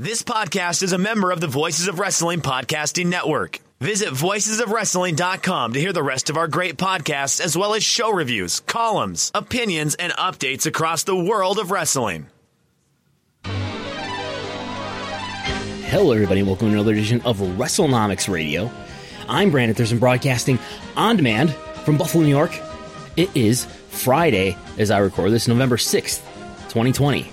This podcast is a member of the Voices of Wrestling Podcasting Network. Visit voicesofwrestling.com to hear the rest of our great podcasts, as well as show reviews, columns, opinions, and updates across the world of wrestling. Hello, everybody, welcome to another edition of WrestleNomics Radio. I'm Brandon Thurston, broadcasting on demand from Buffalo, New York. It is Friday as I record this, November 6th, 2020.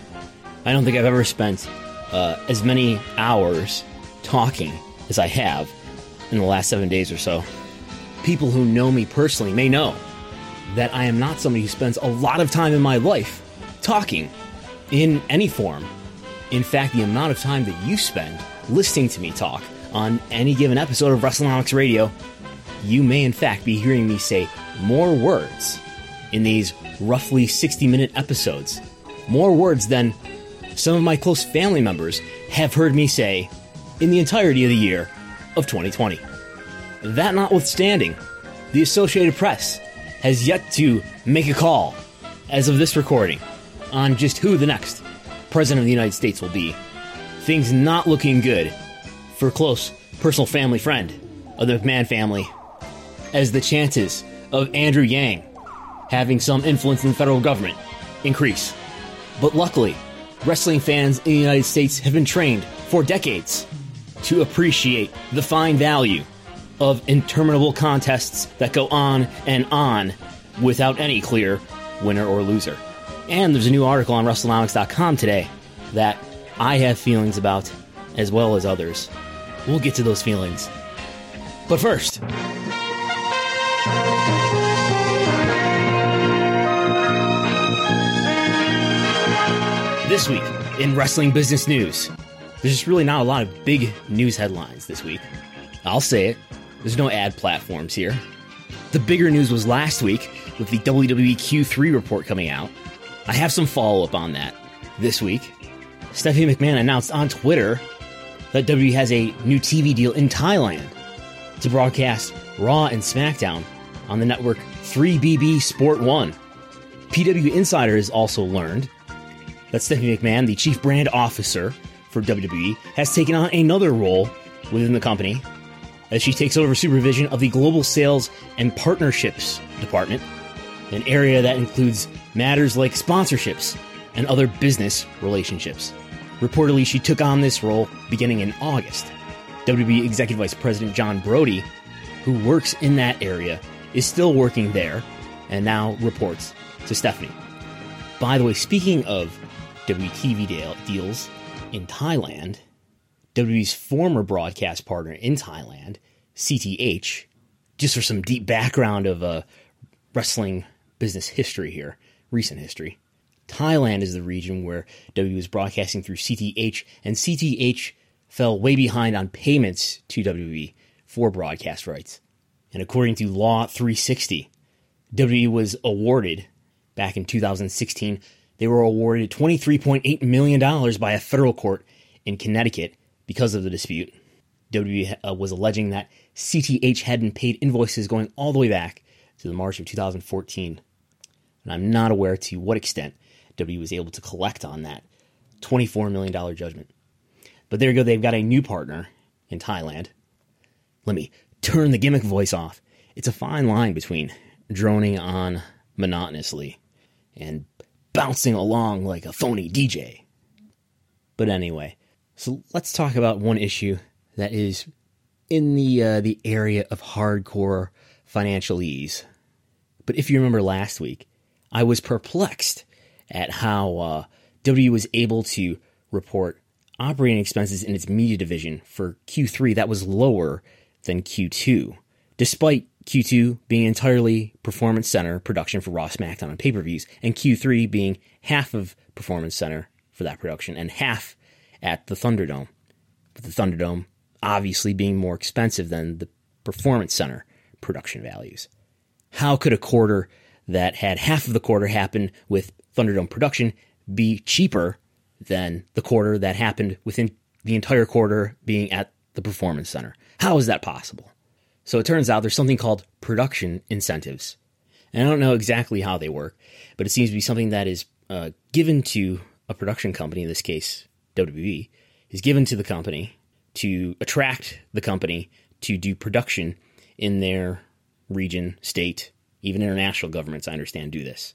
I don't think I've ever spent uh, as many hours talking as I have in the last seven days or so. People who know me personally may know that I am not somebody who spends a lot of time in my life talking in any form. In fact, the amount of time that you spend listening to me talk on any given episode of WrestleNomics Radio, you may in fact be hearing me say more words in these roughly 60 minute episodes. More words than some of my close family members have heard me say in the entirety of the year of 2020. That notwithstanding, the Associated Press has yet to make a call, as of this recording, on just who the next President of the United States will be. Things not looking good for close personal family friend of the McMahon family, as the chances of Andrew Yang having some influence in the federal government increase. But luckily, wrestling fans in the United States have been trained for decades to appreciate the fine value of interminable contests that go on and on without any clear winner or loser. And there's a new article on WrestleNomics.com today that I have feelings about, as well as others. We'll get to those feelings. But first, This week in wrestling business news, there's just really not a lot of big news headlines this week. I'll say it, there's no ad platforms here. The bigger news was last week with the WWE Q3 report coming out. I have some follow up on that this week. Stephanie McMahon announced on Twitter that WWE has a new TV deal in Thailand to broadcast Raw and SmackDown on the network 3BB Sport 1. PW Insider has also learned that Stephanie McMahon, the chief brand officer for WWE, has taken on another role within the company as she takes over supervision of the global sales and partnerships department, an area that includes matters like sponsorships and other business relationships. Reportedly, she took on this role beginning in August. WWE Executive Vice President John Brody, who works in that area, is still working there and now reports to Stephanie. By the way, speaking of WTV deal, deals in Thailand, WWE's former broadcast partner in Thailand, CTH, just for some deep background of uh, wrestling business history here, recent history. Thailand is the region where WWE was broadcasting through CTH, and CTH fell way behind on payments to WWE for broadcast rights. And according to Law 360, WWE was awarded back in 2016 they were awarded $23.8 million by a federal court in Connecticut because of the dispute. WWE uh, was alleging that CTH had been paid invoices going all the way back to the March of 2014. And I'm not aware to what extent WWE was able to collect on that $24 million judgment. But there you go, they've got a new partner in Thailand. Let me turn the gimmick voice off. It's a fine line between droning on monotonously and bouncing along like a phony DJ. But anyway, so let's talk about one issue that is in the uh, the area of hardcore financial ease. But if you remember last week, I was perplexed at how uh, W was able to report operating expenses in its media division for Q3 that was lower than Q2, despite Q2 being entirely Performance Center production for Raw SmackDown and pay per views, and Q3 being half of Performance Center for that production and half at the Thunderdome. With the Thunderdome obviously being more expensive than the Performance Center production values. How could a quarter that had half of the quarter happen with Thunderdome production be cheaper than the quarter that happened within the entire quarter being at the Performance Center? How is that possible? So it turns out there's something called production incentives. And I don't know exactly how they work, but it seems to be something that is uh, given to a production company, in this case, WWE, is given to the company to attract the company to do production in their region, state, even international governments, I understand, do this.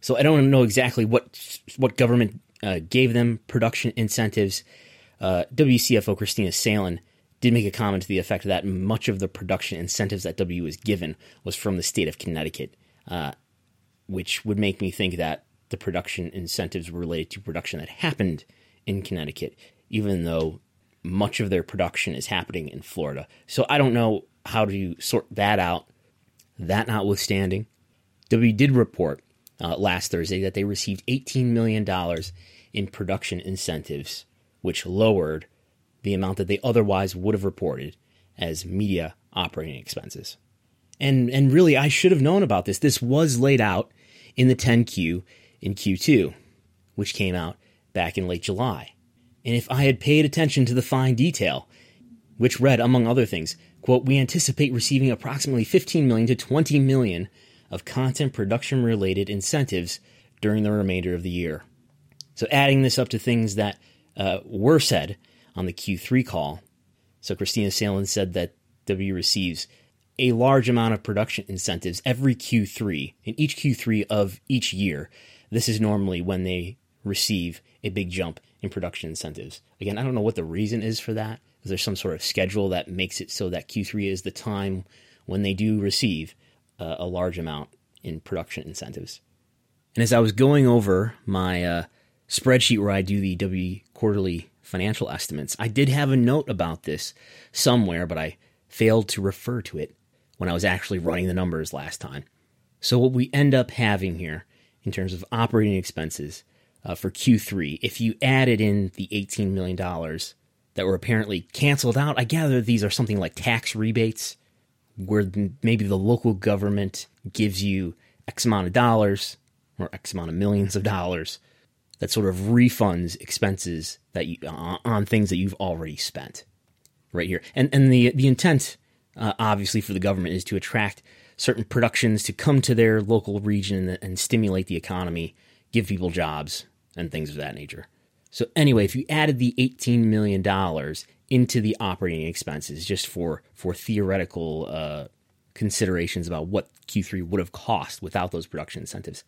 So I don't know exactly what what government uh, gave them production incentives. Uh, WCFO Kristina Salen did make a comment to the effect that much of the production incentives that W was given was from the state of Connecticut, uh, which would make me think that the production incentives were related to production that happened in Connecticut, even though much of their production is happening in Florida. So I don't know how to sort that out. That notwithstanding, W did report uh, last Thursday that they received $18 million in production incentives, which lowered the amount that they otherwise would have reported as media operating expenses. And and really I should have known about this. This was laid out in the 10Q in Q2, which came out back in late July. And if I had paid attention to the fine detail, which read among other things, quote, we anticipate receiving approximately 15 million to 20 million of content production related incentives during the remainder of the year. So adding this up to things that uh, were said on the Q3 call. So Kristina Salen said that W receives a large amount of production incentives every Q3, in each Q3 of each year. This is normally when they receive a big jump in production incentives. Again, I don't know what the reason is for that. Is there some sort of schedule that makes it so that Q3 is the time when they do receive uh, a large amount in production incentives? And as I was going over my uh, spreadsheet where I do the W quarterly financial estimates. I did have a note about this somewhere, but I failed to refer to it when I was actually running the numbers last time. So, what we end up having here in terms of operating expenses uh, for Q3, if you added in the $18 million that were apparently canceled out, I gather these are something like tax rebates, where maybe the local government gives you X amount of dollars or X amount of millions of dollars that sort of refunds expenses that you uh, on things that you've already spent right here. And and the the intent uh, obviously for the government is to attract certain productions to come to their local region and, and stimulate the economy, give people jobs and things of that nature. So anyway, if you added the 18 million dollars into the operating expenses just for for theoretical uh, considerations about what Q3 would have cost without those production incentives,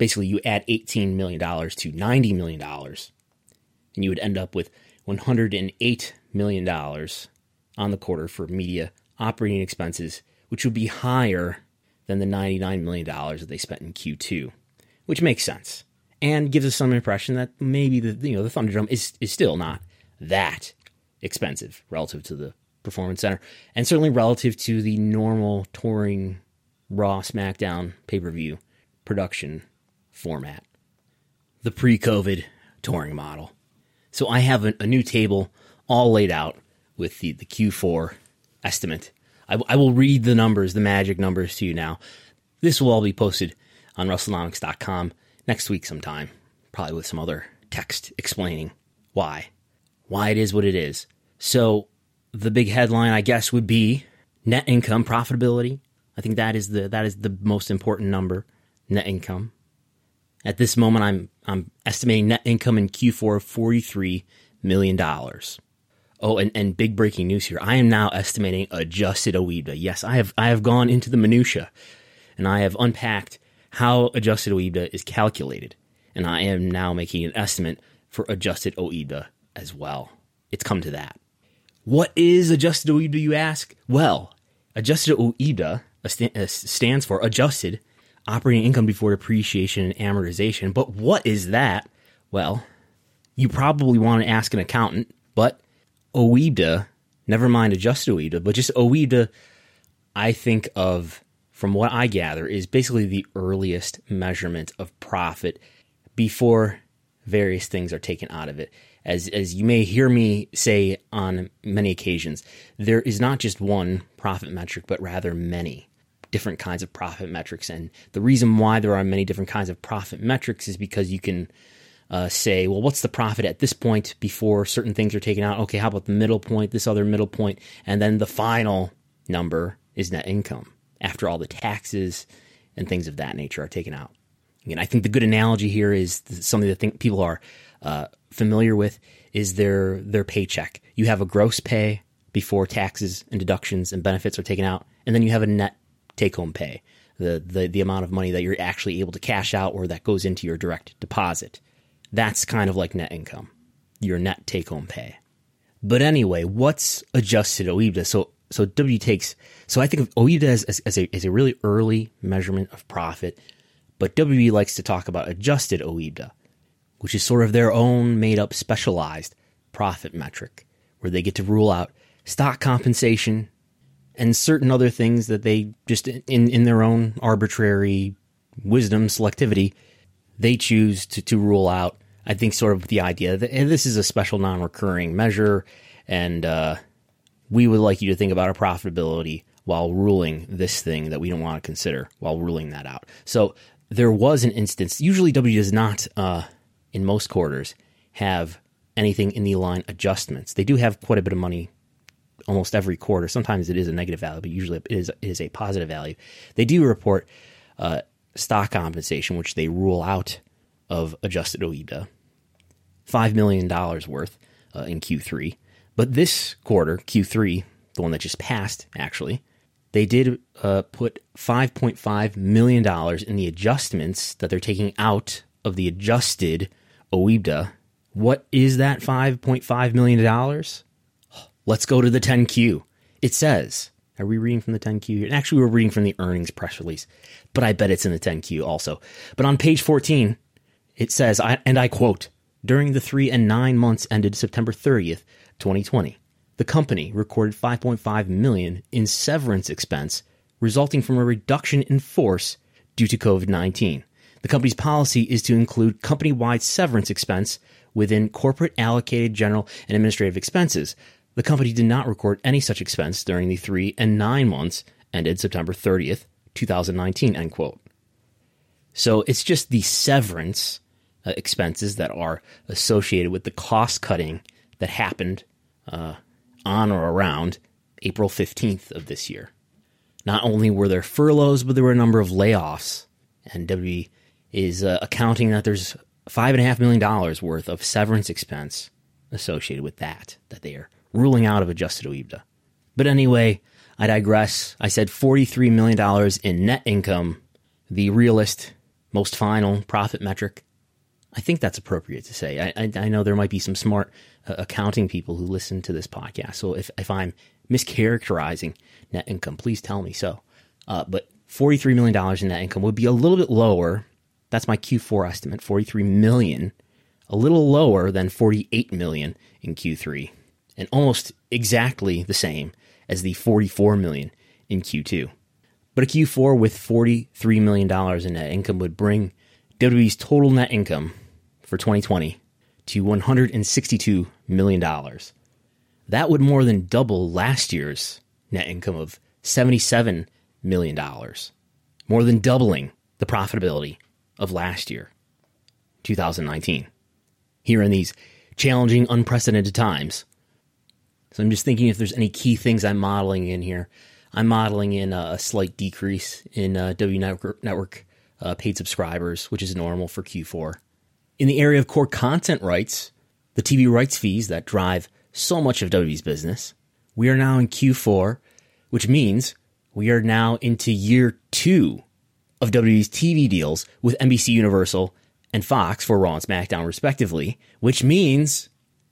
basically you add $18 million to $90 million, and you would end up with $108 million on the quarter for media operating expenses, which would be higher than the $99 million that they spent in Q2, which makes sense and gives us some impression that maybe the you know the Thunderdome is is still not that expensive relative to the Performance Center, and certainly relative to the normal touring Raw SmackDown pay per view production format, the pre COVID touring model. So I have a, a, new table all laid out with the, the Q4 estimate. I, I will read the numbers, the magic numbers to you now. This will all be posted on WrestleNomics.com next week sometime, probably with some other text explaining why. Why it is what it is. So the big headline, I guess, would be net income profitability. I think that is the that is the most important number, net income. At this moment, I'm I'm estimating net income in Q4 of forty three million dollars. Oh, and, and big breaking news here. I am now estimating adjusted OIBDA. Yes, I have I have gone into the minutia and I have unpacked how adjusted OIBDA is calculated. And I am now making an estimate for adjusted OIBDA as well. It's come to that. What is adjusted OIBDA, you ask? Well, adjusted OIBDA uh, uh, stands for adjusted operating income before depreciation and amortization. But what is that? Well, you probably want to ask an accountant, but OIBDA, never mind adjusted OIBDA, but just OIBDA, I think of, from what I gather, is basically the earliest measurement of profit before various things are taken out of it. As, as you may hear me say on many occasions, there is not just one profit metric, but rather many different kinds of profit metrics. And the reason why there are many different kinds of profit metrics is because you can uh, say, well, what's the profit at this point before certain things are taken out? Okay, how about the middle point, this other middle point, and then the final number is net income after all the taxes and things of that nature are taken out. And I think the good analogy here is something that think people are uh, familiar with is their their paycheck. You have a gross pay before taxes and deductions and benefits are taken out, and then you have a net take home pay, the, the the amount of money that you're actually able to cash out or that goes into your direct deposit. That's kind of like net income, your net take home pay. But anyway, what's adjusted OIBDA? So so W takes so I think of OIBDA as, as, as, a, as a really early measurement of profit, but WB likes to talk about adjusted OIBDA, which is sort of their own made up specialized profit metric, where they get to rule out stock compensation and certain other things that they just in, in their own arbitrary wisdom selectivity they choose to, to rule out. I think sort of the idea that this is a special non-recurring measure, and uh, we would like you to think about our profitability while ruling this thing that we don't want to consider while ruling that out. So there was an instance. Usually, W does not, uh, in most quarters, have anything in the line adjustments. They do have quite a bit of money almost every quarter. Sometimes it is a negative value, but usually it is, it is a positive value. They do report uh, stock compensation, which they rule out of adjusted OIBDA, $5 million worth uh, in Q3. But this quarter, Q3, the one that just passed, actually, they did uh, put $5.5 million in the adjustments that they're taking out of the adjusted OIBDA. What is that $5.5 million? Let's go to the 10Q. It says are we reading from the 10Q? Actually, we're reading from the earnings press release, but I bet it's in the 10Q also. But on page 14, it says, and I quote, during the three and nine months ended September 30th, 2020, the company recorded 5.5 million in severance expense resulting from a reduction in force due to COVID-19. The company's policy is to include company-wide severance expense within corporate allocated general and administrative expenses, the company did not record any such expense during the three and nine months ended September 30th, 2019, end quote. So it's just the severance uh, expenses that are associated with the cost cutting that happened uh, on or around April 15th of this year. Not only were there furloughs, but there were a number of layoffs. And W is uh, accounting that there's $5.5 million worth of severance expense associated with that, that they are ruling out of adjusted OIBDA. But anyway, I digress. I said $43 million in net income, the realist, most final profit metric. I think that's appropriate to say. I, I, I know there might be some smart uh, accounting people who listen to this podcast. So if, if I'm mischaracterizing net income, please tell me so. Uh, but $43 million in net income would be a little bit lower. That's my Q4 estimate, 43 million, a little lower than 48 million in Q3 and almost exactly the same as the 44 million in Q2. But a Q4 with $43 million in net income would bring WWE's total net income for 2020 to $162 million. That would more than double last year's net income of $77 million, more than doubling the profitability of last year, 2019. Here in these challenging, unprecedented times, So I'm just thinking if there's any key things I'm modeling in here. I'm modeling in a, slight decrease in uh, W Network, uh, paid subscribers, which is normal for Q4. In the area of core content rights, the TV rights fees that drive so much of WWE's business, we are now in Q4, which means we are now into year two of WWE's TV deals with NBC Universal and Fox for Raw and SmackDown, respectively, which means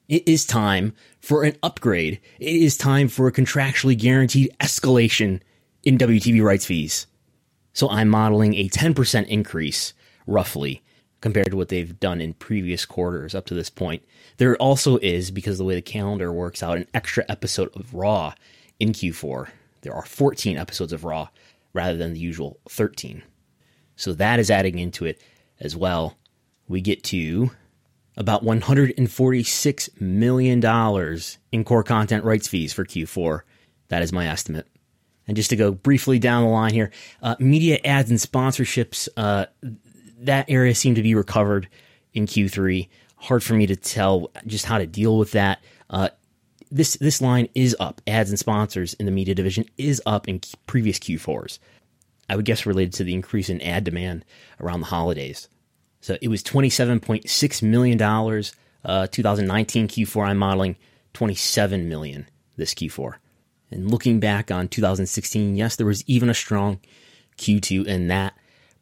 it is time for an upgrade. It is time for a contractually guaranteed escalation in WTV rights fees. So I'm modeling a 10% increase, roughly, compared to what they've done in previous quarters up to this point. There also is, because the way the calendar works out, an extra episode of Raw in Q4. There are 14 episodes of Raw rather than the usual 13. So that is adding into it as well. We get to about $146 million in core content rights fees for Q4. That is my estimate. And just to go briefly down the line here, uh, media ads and sponsorships, uh, that area seemed to be recovered in Q3. Hard for me to tell just how to deal with that. Uh, this this line is up. Ads and sponsors in the media division is up in previous Q4s. I would guess related to the increase in ad demand around the holidays. So it was $27.6 million, uh, 2019 Q4. I'm modeling 27 million this Q4. And looking back on 2016, yes, there was even a strong Q2 in that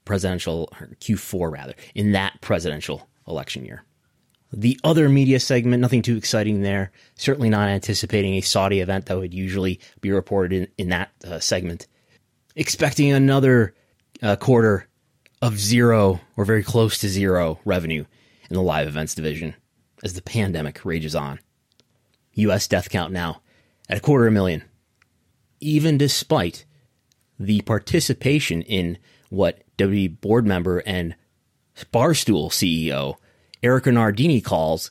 presidential, Q4 rather, in that presidential election year. The other media segment, nothing too exciting there. Certainly not anticipating a Saudi event that would usually be reported in, in that uh, segment expecting another uh, quarter of zero or very close to zero revenue in the live events division as the pandemic rages on. U.S. death count now at a quarter of a million. Even despite the participation in what W board member and Barstool CEO Erika Nardini calls,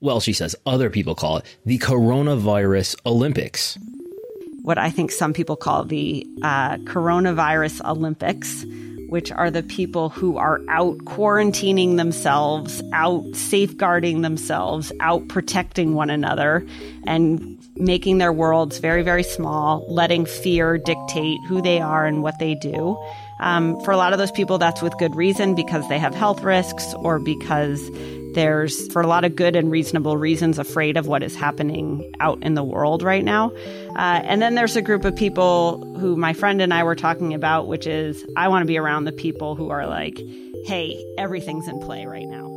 well, she says other people call it the coronavirus Olympics what I think some people call the uh, coronavirus Olympics, which are the people who are out quarantining themselves, out safeguarding themselves, out protecting one another, and making their worlds very, very small, letting fear dictate who they are and what they do. Um, for a lot of those people, that's with good reason because they have health risks or because there's, for a lot of good and reasonable reasons, afraid of what is happening out in the world right now. Uh, and then there's a group of people who my friend and I were talking about, which is I want to be around the people who are like, hey, everything's in play right now.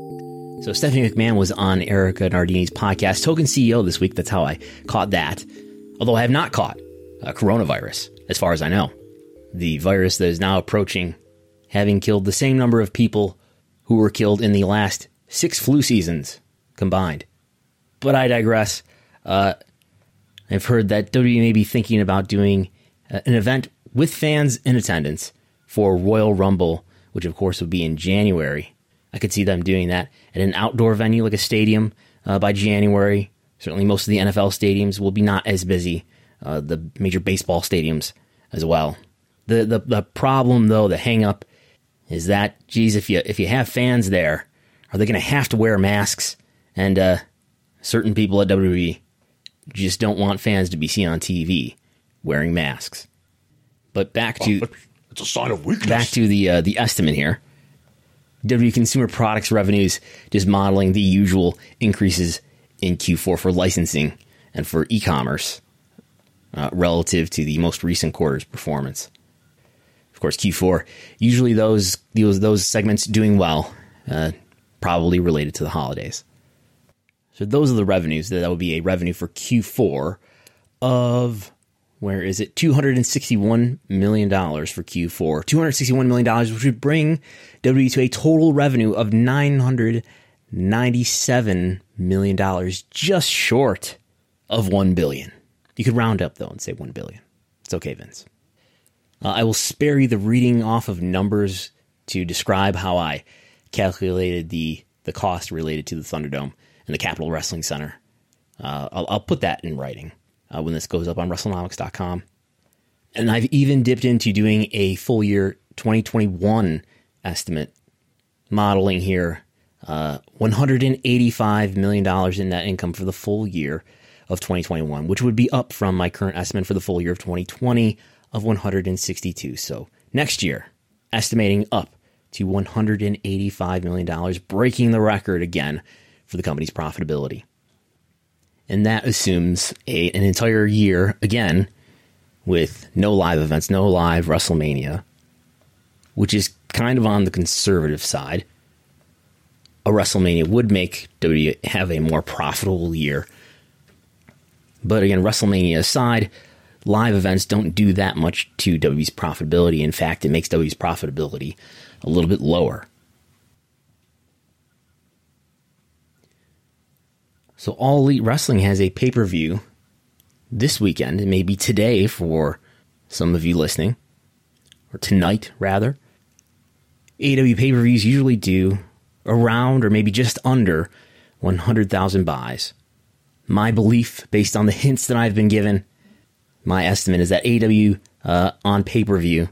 So Stephanie McMahon was on Erika Nardini's podcast, Token CEO, this week. That's how I caught that. Although I have not caught a coronavirus, as far as I know. The virus that is now approaching, having killed the same number of people who were killed in the last six flu seasons combined. But I digress. Uh, I've heard that WWE may be thinking about doing uh, an event with fans in attendance for Royal Rumble, which of course would be in January. I could see them doing that at an outdoor venue like a stadium uh, by January. Certainly, most of the NFL stadiums will be not as busy. Uh, the major baseball stadiums as well. The, the the problem though, the hang up, is that geez, if you if you have fans there, are they going to have to wear masks? And uh, certain people at WWE just don't want fans to be seen on TV wearing masks. But back to oh, it's a sign of weakness. Back to the uh, the estimate here. WWE Consumer Products revenues just modeling the usual increases in Q4 for licensing and for e-commerce uh, relative to the most recent quarter's performance. Of course, Q4 usually those those those segments doing well, uh, probably related to the holidays. So those are the revenues. That would be a revenue for Q4 of where is it? $261 million for Q4. $261 million, which would bring WWE to a total revenue of $997 million, just short of 1 billion. You could round up, though, and say 1 billion. It's okay, Vince. Uh, I will spare you the reading off of numbers to describe how I calculated the, the cost related to the Thunderdome and the Capitol Wrestling Center. Uh, I'll, I'll, put that in writing uh, when this goes up on WrestleNomics.com. And I've even dipped into doing a full year 2021 estimate modeling here. Uh, $185 million in net income for the full year of 2021, which would be up from my current estimate for the full year of 2020 of 162. So next year, estimating up to $185 million, breaking the record again for the company's profitability. And that assumes a, an entire year, again, with no live events, no live WrestleMania, which is kind of on the conservative side. A WrestleMania would make WWE have a more profitable year. But again, WrestleMania aside, live events don't do that much to WWE's profitability. In fact, it makes WWE's profitability a little bit lower. So, All Elite Wrestling has a pay per view this weekend, and maybe today for some of you listening, or tonight rather. AEW pay per views usually do around or maybe just under 100,000 buys. My belief, based on the hints that I've been given, my estimate is that AEW uh, on pay per view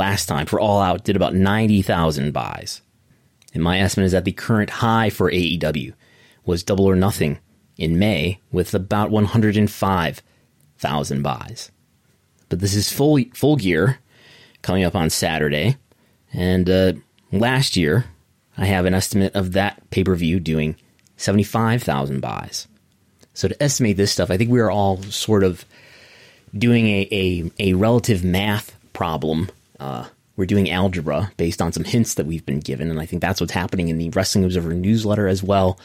last time for All Out did about 90,000 buys. And my estimate is that the current high for AEW was double or nothing in May with about 105,000 buys. But this is full full gear coming up on Saturday, and uh, last year I have an estimate of that pay per view doing 75,000 buys. So to estimate this stuff, I think we are all sort of doing a, a, a relative math problem. Uh, we're doing algebra based on some hints that we've been given, and I think that's what's happening in the Wrestling Observer newsletter as well.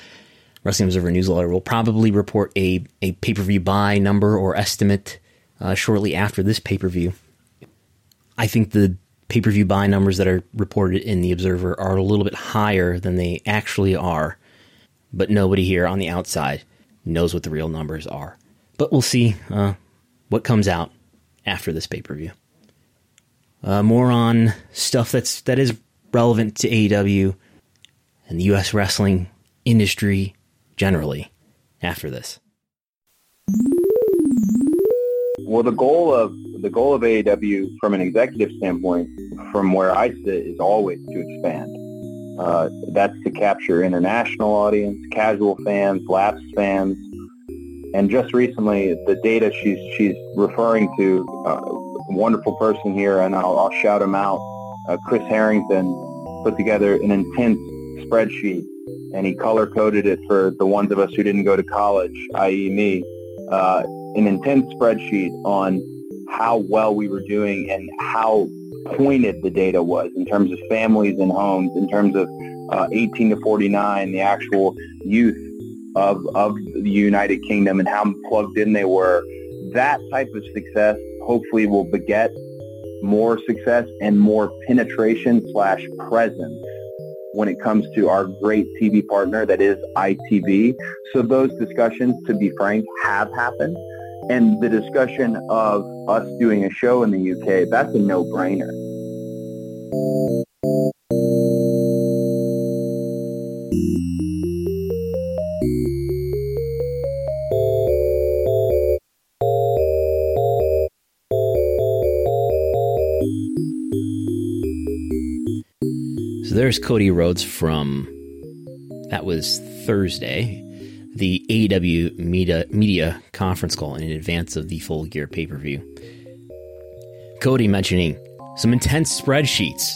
Wrestling Observer newsletter will probably report a, a pay per view buy number or estimate uh, shortly after this pay per view. I think the pay per view buy numbers that are reported in the Observer are a little bit higher than they actually are, but nobody here on the outside knows what the real numbers are. But we'll see uh, what comes out after this pay per view. Uh, more on stuff that's that is relevant to AEW and the U.S. wrestling industry generally after this. Well, the goal of the goal of AEW from an executive standpoint, from where I sit, is always to expand. Uh, that's to capture international audience, casual fans, lapsed fans, and just recently, the data she's she's referring to, uh, wonderful person here, and I'll, I'll shout him out. Uh, Chris Harrington put together an intense spreadsheet, and he color coded it for the ones of us who didn't go to college, i.e., me. Uh, an intense spreadsheet on how well we were doing and how pointed the data was in terms of families and homes, in terms of uh, 18 to 49, the actual youth of, of the United Kingdom and how plugged in they were. That type of success hopefully will beget more success and more penetration slash presence when it comes to our great TV partner that is ITV. So those discussions, to be frank, have happened. And the discussion of us doing a show in the UK, that's a no-brainer. There's Cody Rhodes from that was Thursday the AEW media, media conference call in advance of the full gear pay per view. Cody mentioning some intense spreadsheets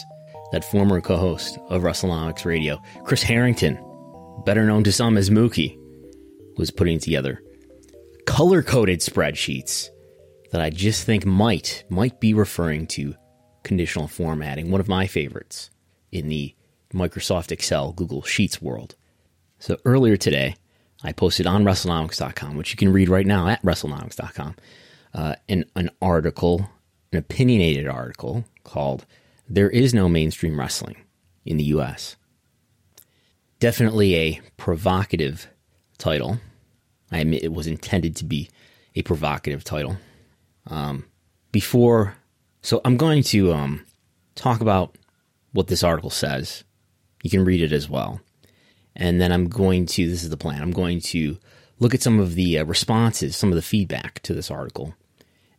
that former co host of WrestleNomics Radio, Chris Harrington, better known to some as Mookie, was putting together. Color coded spreadsheets that I just think might might be referring to conditional formatting, one of my favorites in the Microsoft Excel Google Sheets world. So earlier today, I posted on WrestleNomics.com, which you can read right now at WrestleNomics.com, uh, an, an article, an opinionated article called There Is No Mainstream Wrestling in the U.S. Definitely a provocative title. I admit it was intended to be a provocative title. Um, before, so I'm going to um, talk about what this article says. You can read it as well. And then I'm going to, this is the plan, I'm going to look at some of the uh, responses, some of the feedback to this article,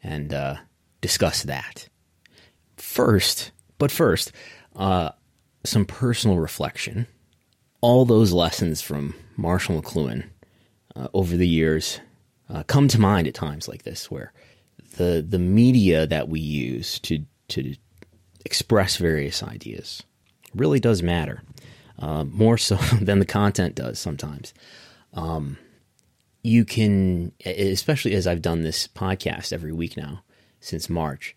and uh, discuss that. First, but first, uh, some personal reflection. All those lessons from Marshall McLuhan uh, over the years uh, come to mind at times like this, where the the media that we use to to express various ideas really does matter, uh, more so than the content does sometimes. Um, you can, especially as I've done this podcast every week now since March,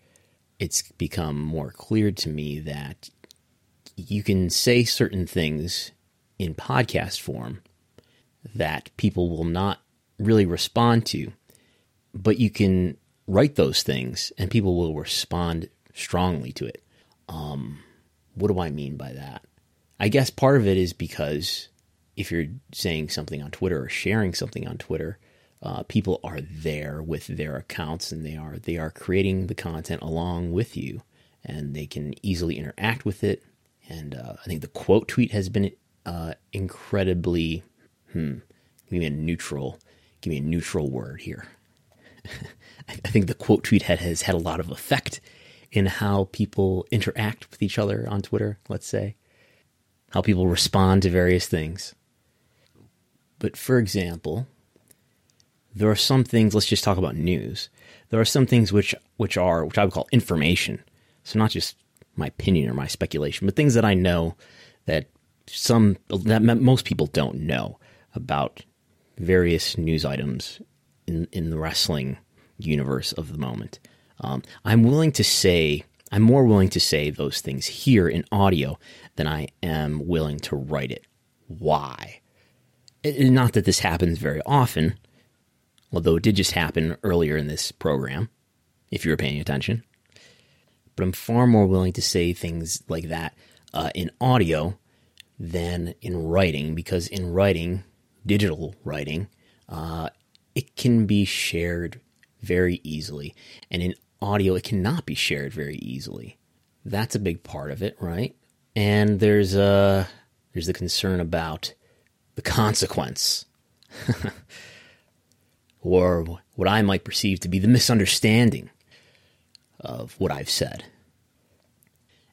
it's become more clear to me that you can say certain things in podcast form that people will not really respond to, but you can write those things and people will respond strongly to it. Um, what do I mean by that? I guess part of it is because if you're saying something on Twitter or sharing something on Twitter, uh, people are there with their accounts and they are they are creating the content along with you, and they can easily interact with it. And uh, I think the quote tweet has been uh, incredibly. Hmm, give me a neutral. Give me a neutral word here. I think the quote tweet had, has had a lot of effect in how people interact with each other on Twitter. Let's say how people respond to various things. But for example, there are some things. Let's just talk about news. There are some things which which are which I would call information. So not just my opinion or my speculation, but things that I know that some that most people don't know about various news items in in the wrestling universe of the moment. Um, I'm willing to say I'm more willing to say those things here in audio than I am willing to write it. Why? It, not that this happens very often, although it did just happen earlier in this program, if you were paying attention. But I'm far more willing to say things like that uh, in audio than in writing, because in writing, digital writing, uh, it can be shared very easily. And in audio, it cannot be shared very easily. That's a big part of it, right? And there's uh there's the concern about the consequence, or what I might perceive to be the misunderstanding of what I've said.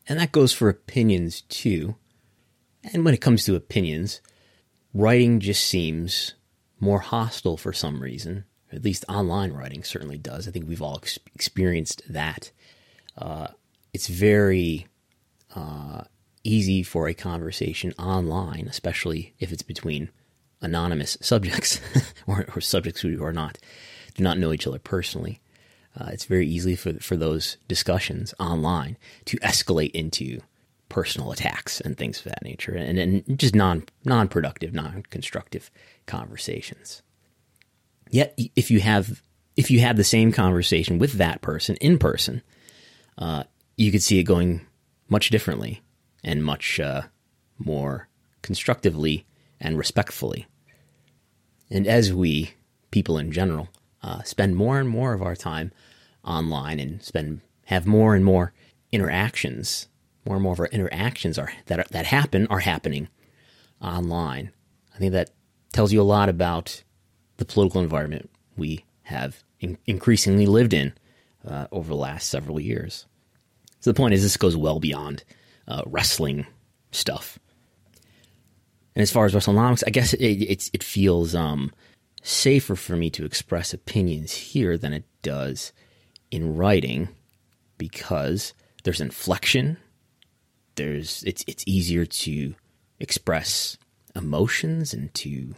And that goes for opinions too. And when it comes to opinions, writing just seems more hostile for some reason. At least online writing certainly does. I think we've all ex- experienced that. Uh, it's very uh, easy for a conversation online, especially if it's between anonymous subjects or, or, subjects who are not do not know each other personally. Uh, it's very easy for for those discussions online to escalate into personal attacks and things of that nature, and, and just non non productive, non constructive conversations. Yet, if you have if you have the same conversation with that person in person, uh, you could see it going much differently and much uh, more constructively and respectfully. And as we, people in general, uh, spend more and more of our time online and spend have more and more interactions, more and more of our interactions are that are, that happen are happening online. I think that tells you a lot about the political environment we have in- increasingly lived in uh, over the last several years. So the point is, this goes well beyond uh, wrestling stuff. And as far as WrestleNomics, I guess it, it, it feels um, safer for me to express opinions here than it does in writing because there's inflection. There's it's it's easier to express emotions and to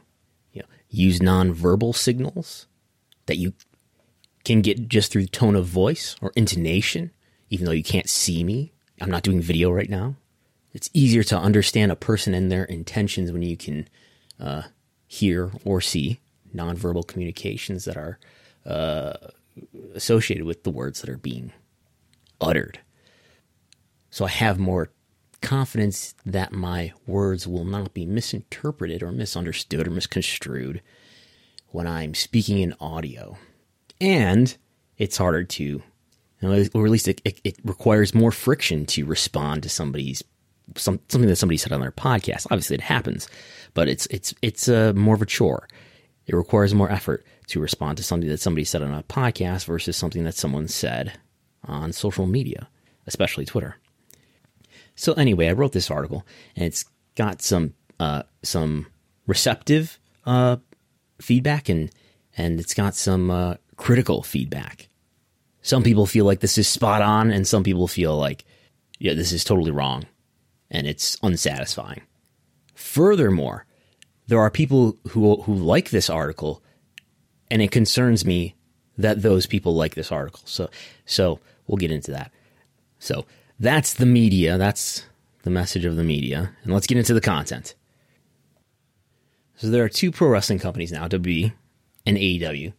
use nonverbal signals that you can get just through tone of voice or intonation, even though you can't see me I'm not doing video right now. It's easier to understand a person and their intentions when you can uh, hear or see nonverbal communications that are uh, associated with the words that are being uttered. So I have more confidence that my words will not be misinterpreted or misunderstood or misconstrued when I'm speaking in audio. And it's harder to or at least it, it, it, requires more friction to respond to somebody's some, something that somebody said on their podcast. Obviously, it happens, but it's it's it's uh, more of a chore. It requires more effort to respond to something that somebody said on a podcast versus something that someone said on social media, especially Twitter. So anyway, I wrote this article, and it's got some uh, some receptive uh, feedback and and it's got some uh, critical feedback. Some people feel like this is spot on, and some people feel like, yeah, this is totally wrong, and it's unsatisfying. Furthermore, there are people who who like this article, and it concerns me that those people like this article. So, so we'll get into that. So that's the media. That's the message of the media, and let's get into the content. So there are two pro wrestling companies now, WWE and AEW,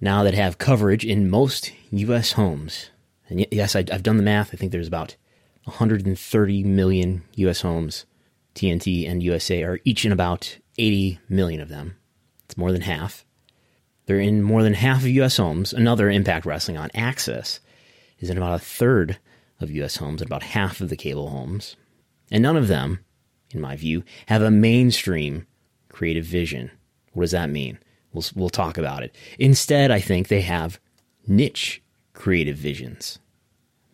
now that have coverage in most U.S. homes. And yes, I, have done the math. I think there's about 130 million U.S. homes. TNT and USA are each in about 80 million of them. It's more than half. They're in more than half of U.S. homes. Another Impact Wrestling on AXS is in about a third of U.S. homes and about half of the cable homes. And none of them, in my view, have a mainstream creative vision. What does that mean? We'll, we'll talk about it. Instead, I think they have niche creative visions.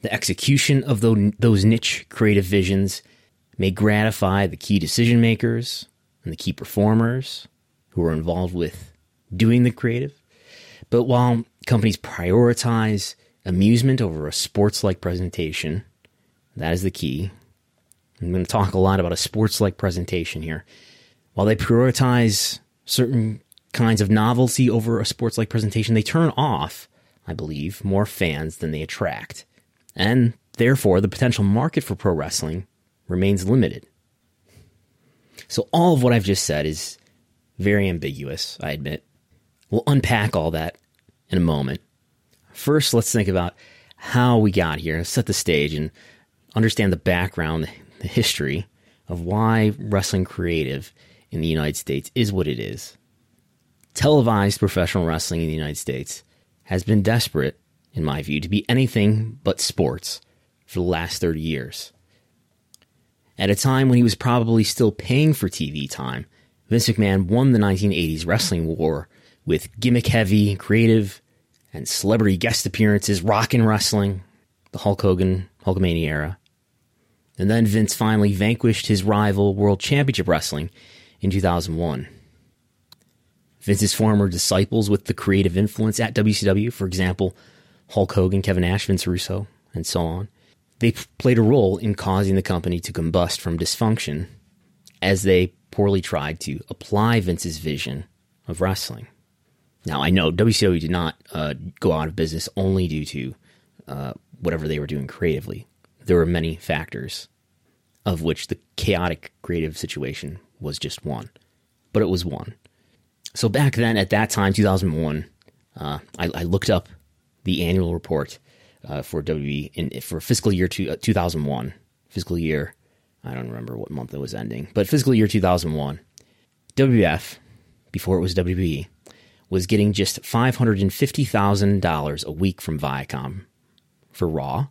The execution of those niche creative visions may gratify the key decision makers and the key performers who are involved with doing the creative. But while companies prioritize amusement over a sports like presentation, that is the key. I'm going to talk a lot about a sports like presentation here. While they prioritize certain kinds of novelty over a sports like presentation, they turn off, I believe, more fans than they attract. And therefore, the potential market for pro wrestling remains limited. So, all of what I've just said is very ambiguous, I admit. We'll unpack all that in a moment. First, let's think about how we got here, set the stage, and understand the background, the history of why wrestling creative in the United States is what it is. Televised professional wrestling in the United States has been desperate, in my view, to be anything but sports for the last 30 years. At a time when he was probably still paying for TV time, Vince McMahon won the 1980s wrestling war with gimmick heavy, creative, and celebrity guest appearances, rock and wrestling, the Hulk Hogan, Hulkamania era. And then Vince finally vanquished his rival World Championship Wrestling in 2001. Vince's former disciples with the creative influence at WCW, for example, Hulk Hogan, Kevin Nash, Vince Russo, and so on, they played a role in causing the company to combust from dysfunction as they poorly tried to apply Vince's vision of wrestling. Now, I know WCW did not uh, go out of business only due to uh, whatever they were doing creatively. There were many factors, of which the chaotic creative situation was just one, but it was one. So back then, at that time, 2001, uh, I, I, looked up the annual report uh, for WWE in, for fiscal year two, uh, 2001. Fiscal year, I don't remember what month it was ending, but fiscal year 2001. WF, before it was WWE, was getting just $550,000 a week from Viacom for Raw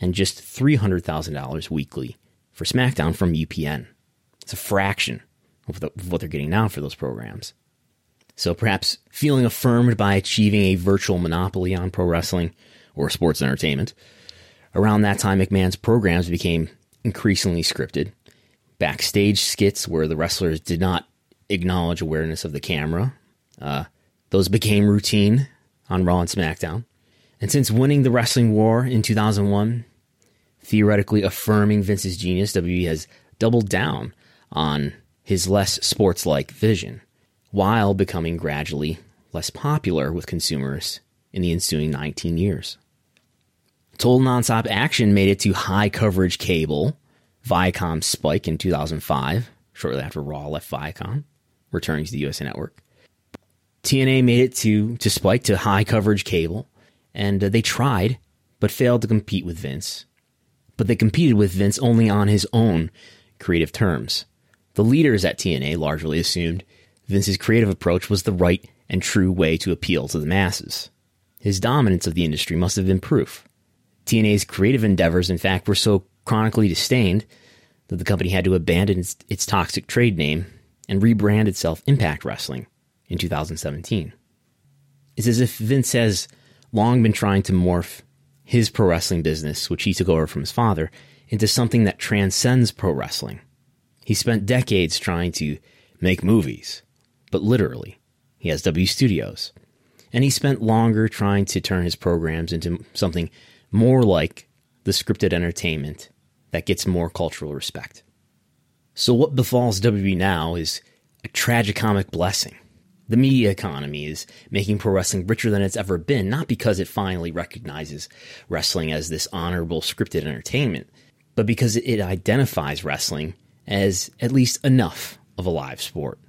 and just $300,000 weekly for SmackDown from UPN. It's a fraction of, the, of what they're getting now for those programs. So perhaps feeling affirmed by achieving a virtual monopoly on pro wrestling or sports entertainment. Around that time, McMahon's programs became increasingly scripted. Backstage skits where the wrestlers did not acknowledge awareness of the camera. Uh, those became routine on Raw and SmackDown. And since winning the wrestling war in 2001, theoretically affirming Vince's genius, WWE has doubled down on his less sports like vision while becoming gradually less popular with consumers in the ensuing 19 years. Total Nonstop Action made it to high coverage cable, Viacom Spike in 2005, shortly after Raw left Viacom, returning to the USA Network. TNA made it to, to Spike to high coverage cable, and uh, they tried, but failed to compete with Vince. But they competed with Vince only on his own creative terms. The leaders at TNA largely assumed Vince's creative approach was the right and true way to appeal to the masses. His dominance of the industry must have been proof. TNA's creative endeavors, in fact, were so chronically disdained that the company had to abandon its, its toxic trade name and rebrand itself Impact Wrestling in 2017. It's as if Vince has long been trying to morph his pro wrestling business, which he took over from his father, into something that transcends pro wrestling. He spent decades trying to make movies, but literally, He has W Studios. And he spent longer trying to turn his programs into something more like the scripted entertainment that gets more cultural respect. So, what befalls WB now is a tragicomic blessing. The media economy is making pro wrestling richer than it's ever been, not because it finally recognizes wrestling as this honorable scripted entertainment, but because it identifies wrestling as at least enough of a live sport.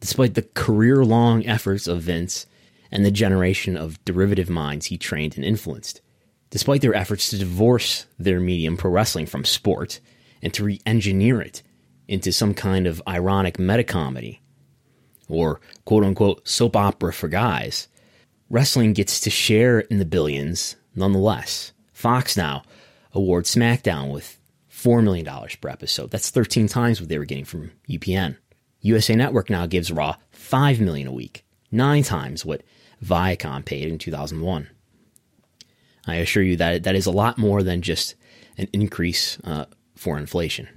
Despite the career long efforts of Vince and the generation of derivative minds he trained and influenced, despite their efforts to divorce their medium pro wrestling from sport and to re engineer it into some kind of ironic metacomedy or quote unquote soap opera for guys, wrestling gets to share in the billions nonetheless. Fox now awards SmackDown with $4 million per episode. That's 13 times what they were getting from UPN. USA Network now gives Raw 5 million a week, nine times what Viacom paid in 2001. I assure you that that is a lot more than just an increase uh, for inflation.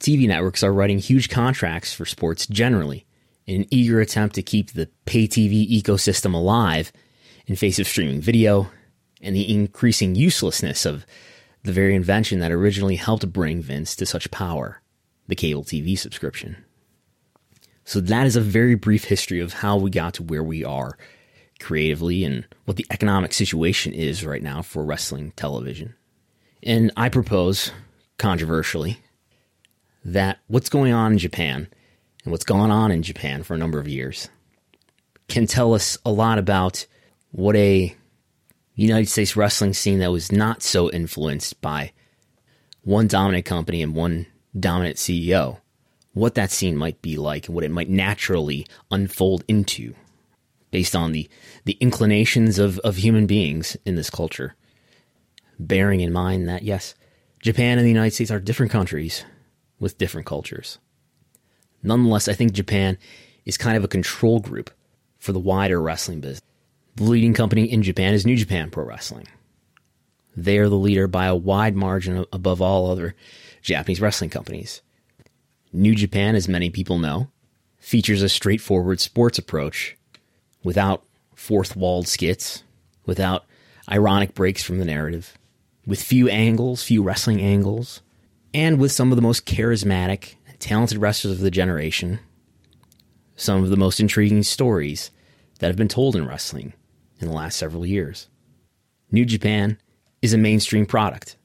TV networks are writing huge contracts for sports generally in an eager attempt to keep the pay TV ecosystem alive in face of streaming video and the increasing uselessness of the very invention that originally helped bring Vince to such power the cable TV subscription. So, that is a very brief history of how we got to where we are creatively and what the economic situation is right now for wrestling television. And I propose, controversially, that what's going on in Japan and what's gone on in Japan for a number of years can tell us a lot about what a United States wrestling scene that was not so influenced by one dominant company and one dominant CEO, what that scene might be like and what it might naturally unfold into based on the, the inclinations of, of human beings in this culture. Bearing in mind that, yes, Japan and the United States are different countries with different cultures. Nonetheless, I think Japan is kind of a control group for the wider wrestling business. The leading company in Japan is New Japan Pro Wrestling. They are the leader by a wide margin above all other Japanese wrestling companies. New Japan, as many people know, features a straightforward sports approach without fourth walled skits, without ironic breaks from the narrative, with few angles, few wrestling angles, and with some of the most charismatic talented wrestlers of the generation, some of the most intriguing stories that have been told in wrestling in the last several years. New Japan is a mainstream product.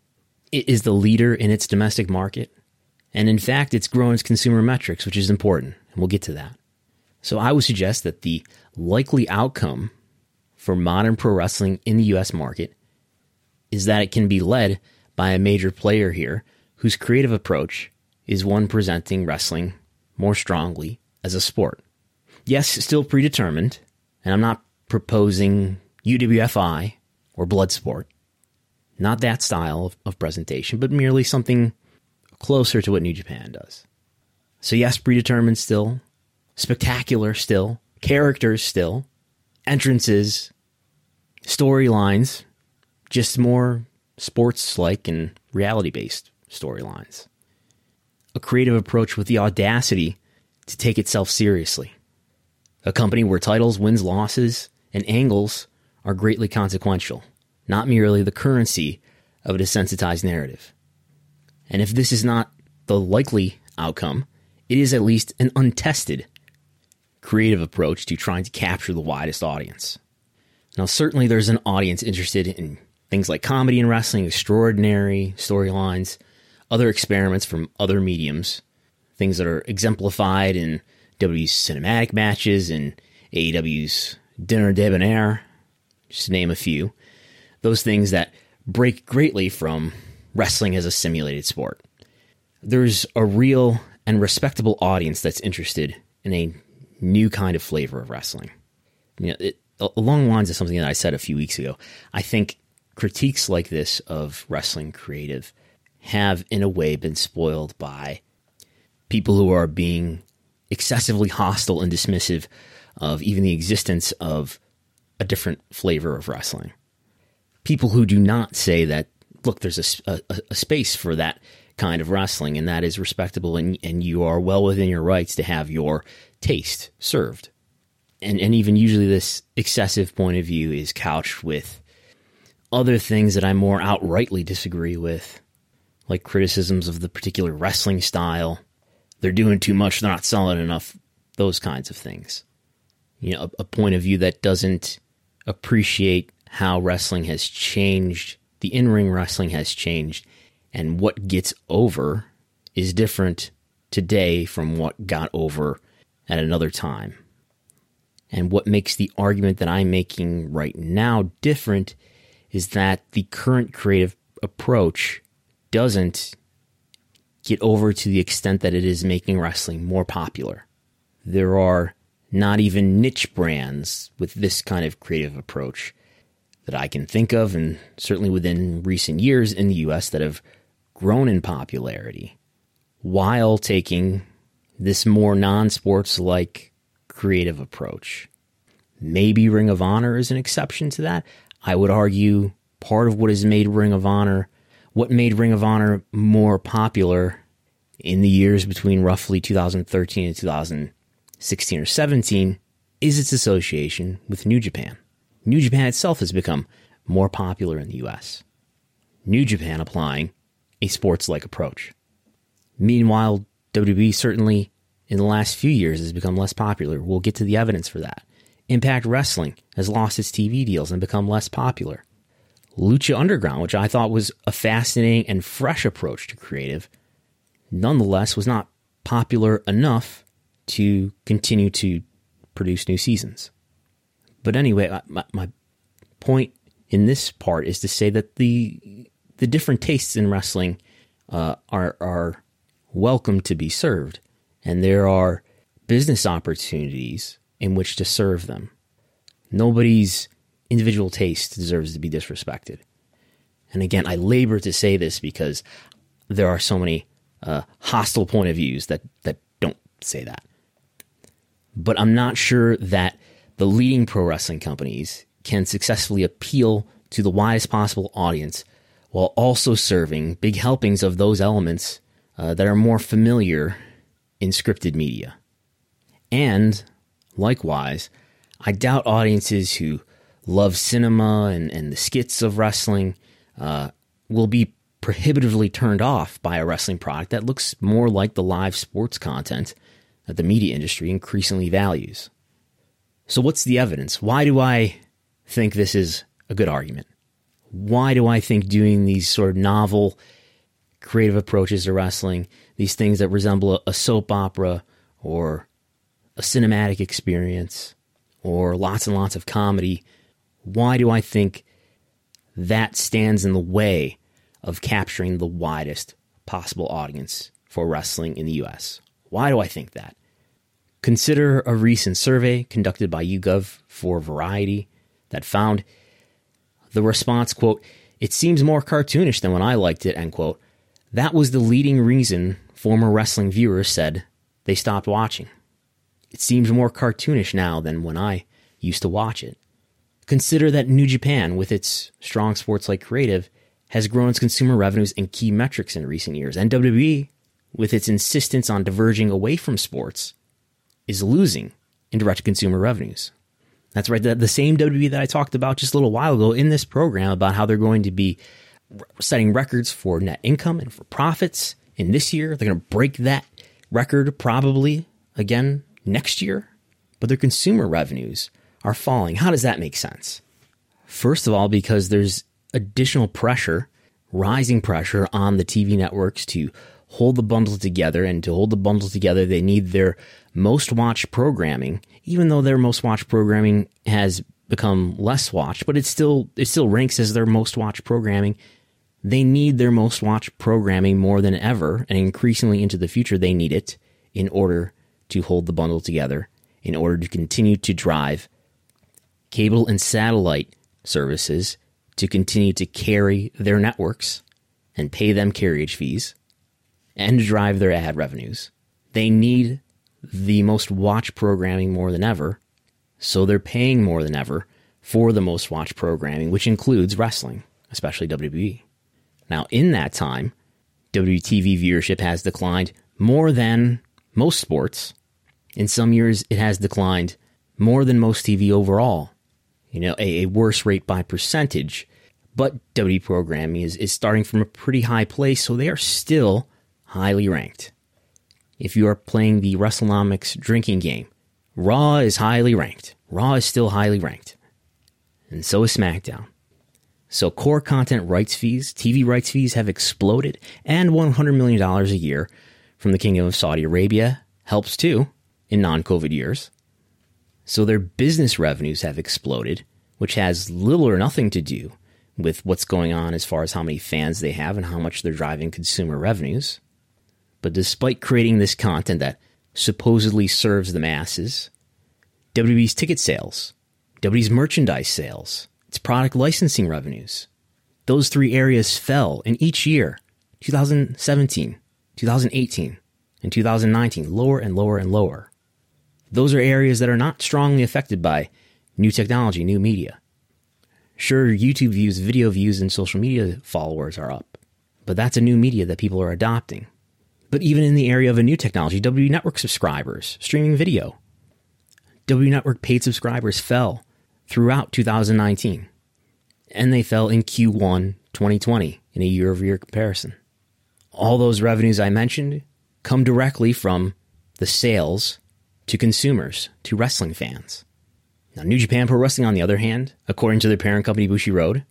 It is the leader in its domestic market, and in fact, it's grown its consumer metrics, which is important, and we'll get to that. So I would suggest that the likely outcome for modern pro wrestling in the US market is that it can be led by a major player here whose creative approach is one presenting wrestling more strongly as a sport. Yes, still predetermined, and I'm not proposing UWFI or Bloodsport. Not that style of, of presentation, but merely something closer to what New Japan does. So, yes, predetermined still, spectacular still, characters still, entrances, storylines, just more sports like and reality based storylines. A creative approach with the audacity to take itself seriously. A company where titles, wins, losses, and angles are greatly consequential, not merely the currency of a desensitized narrative. And if this is not the likely outcome, it is at least an untested creative approach to trying to capture the widest audience. Now, certainly there's an audience interested in things like comedy and wrestling, extraordinary storylines, other experiments from other mediums, things that are exemplified in WWE's cinematic matches and AEW's Dinner Debonair, just to name a few. Those things that break greatly from wrestling as a simulated sport. There's a real and respectable audience that's interested in a new kind of flavor of wrestling. You know, it, along the lines of something that I said a few weeks ago, I think critiques like this of wrestling creative have, in a way, been spoiled by people who are being excessively hostile and dismissive of even the existence of a different flavor of wrestling. People who do not say that, look, there's a, a, a space for that kind of wrestling, and that is respectable, and, and you are well within your rights to have your taste served. and, and even usually this excessive point of view is couched with other things that I more outrightly disagree with, like criticisms of the particular wrestling style. They're doing too much, they're not selling enough, those kinds of things. You know, a, a point of view that doesn't appreciate how wrestling has changed, the in ring wrestling has changed, and what gets over is different today from what got over at another time. And what makes the argument that I'm making right now different is that the current creative approach doesn't get over to the extent that it is making wrestling more popular. There are not even niche brands with this kind of creative approach that I can think of, and certainly within recent years in the US that have grown in popularity while taking this more non sports like creative approach. Maybe Ring of Honor is an exception to that. I would argue part of what has made Ring of Honor, what made Ring of Honor more popular in the years between roughly 2013 and 2016 or 17 is its association with New Japan. New Japan itself has become more popular in the US. New Japan applying a sports like approach. Meanwhile, WWE certainly in the last few years has become less popular. We'll get to the evidence for that. Impact Wrestling has lost its TV deals and become less popular. Lucha Underground, which I thought was a fascinating and fresh approach to creative, nonetheless was not popular enough to continue to produce new seasons. But anyway, my, my point in this part is to say that the the different tastes in wrestling uh, are are welcome to be served, and there are business opportunities in which to serve them. Nobody's individual taste deserves to be disrespected. And again, I labor to say this because there are so many uh, hostile point of views that that don't say that. But I'm not sure that the leading pro wrestling companies can successfully appeal to the widest possible audience while also serving big helpings of those elements uh, that are more familiar in scripted media. And likewise, I doubt audiences who love cinema and, and the skits of wrestling uh, will be prohibitively turned off by a wrestling product that looks more like the live sports content that the media industry increasingly values. So, what's the evidence? Why do I think this is a good argument? Why do I think doing these sort of novel, creative approaches to wrestling, these things that resemble a soap opera or a cinematic experience or lots and lots of comedy, why do I think that stands in the way of capturing the widest possible audience for wrestling in the US? Why do I think that? Consider a recent survey conducted by YouGov for Variety that found the response, quote, it seems more cartoonish than when I liked it, end quote. That was the leading reason former wrestling viewers said they stopped watching. It seems more cartoonish now than when I used to watch it. Consider that New Japan, with its strong sports like creative, has grown its consumer revenues and key metrics in recent years. And WWE, with its insistence on diverging away from sports, is losing in direct consumer revenues. That's right, the, the same WWE that I talked about just a little while ago in this program about how they're going to be setting records for net income and for profits in this year. They're going to break that record probably again next year, but their consumer revenues are falling. How does that make sense? First of all, because there's additional pressure, rising pressure on the TV networks to hold the bundle together. And to hold the bundle together, they need their most watched programming, even though their most watched programming has become less watched, but it still it still ranks as their most watched programming. They need their most watched programming more than ever, and increasingly into the future, they need it in order to hold the bundle together, in order to continue to drive cable and satellite services to continue to carry their networks and pay them carriage fees and drive their ad revenues. They need the most watched programming more than ever, so they're paying more than ever for the most watched programming, which includes wrestling, especially WWE. Now, in that time, WTV viewership has declined more than most sports. In some years, it has declined more than most TV overall. You know, a, a worse rate by percentage. But WWE programming is, is starting from a pretty high place, so they are still highly ranked. If you are playing the WrestleNomics drinking game, Raw is highly ranked. Raw is still highly ranked. And so is SmackDown. So core content rights fees, TV rights fees have exploded, and $100 million a year from the Kingdom of Saudi Arabia helps too in non COVID years. So their business revenues have exploded, which has little or nothing to do with what's going on as far as how many fans they have and how much they're driving consumer revenues. But despite creating this content that supposedly serves the masses, WWE's ticket sales, WWE's merchandise sales, its product licensing revenues. Those three areas fell in each year 2017, 2018, and 2019, lower and lower and lower. Those are areas that are not strongly affected by new technology, new media. Sure, YouTube views, video views, and social media followers are up, but that's a new media that people are adopting. But even in the area of a new technology, W Network subscribers, streaming video, W Network paid subscribers fell throughout 2019, and they fell in Q1 2020 in a year over year comparison. All those revenues I mentioned come directly from the sales to consumers, to wrestling fans. Now, New Japan Pro Wrestling, on the other hand, according to their parent company Bushiroad,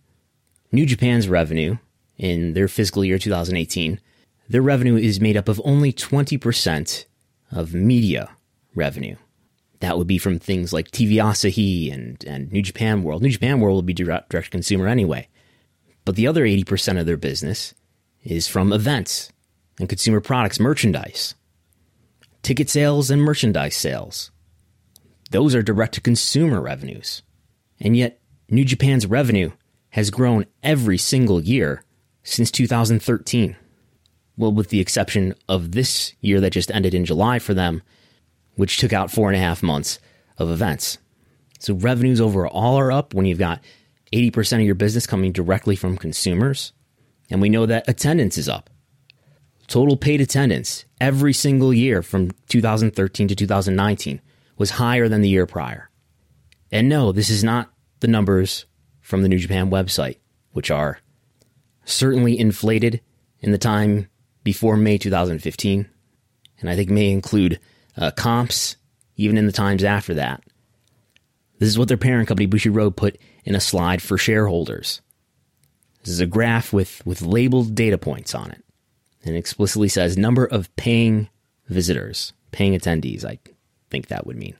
New Japan's revenue in their fiscal year 2018, their revenue is made up of only 20% of media revenue. That would be from things like TV Asahi and, and New Japan World. New Japan World would be direct, direct consumer anyway. But the other 80% of their business is from events and consumer products, merchandise, ticket sales, and merchandise sales. Those are direct to consumer revenues. And yet, New Japan's revenue has grown every single year since 2013. Well, with the exception of this year that just ended in July for them, which took out four and a half months of events. So revenues overall are up when you've got 80% of your business coming directly from consumers. And we know that attendance is up. Total paid attendance every single year from 2013 to 2019 was higher than the year prior. And no, this is not the numbers from the New Japan website, which are certainly inflated in the time before May 2015. And I think may include uh, comps, even in the times after that. This is what their parent company, Bushiroad, put in a slide for shareholders. This is a graph with, with labeled data points on it. And it explicitly says number of paying visitors, paying attendees, I think that would mean.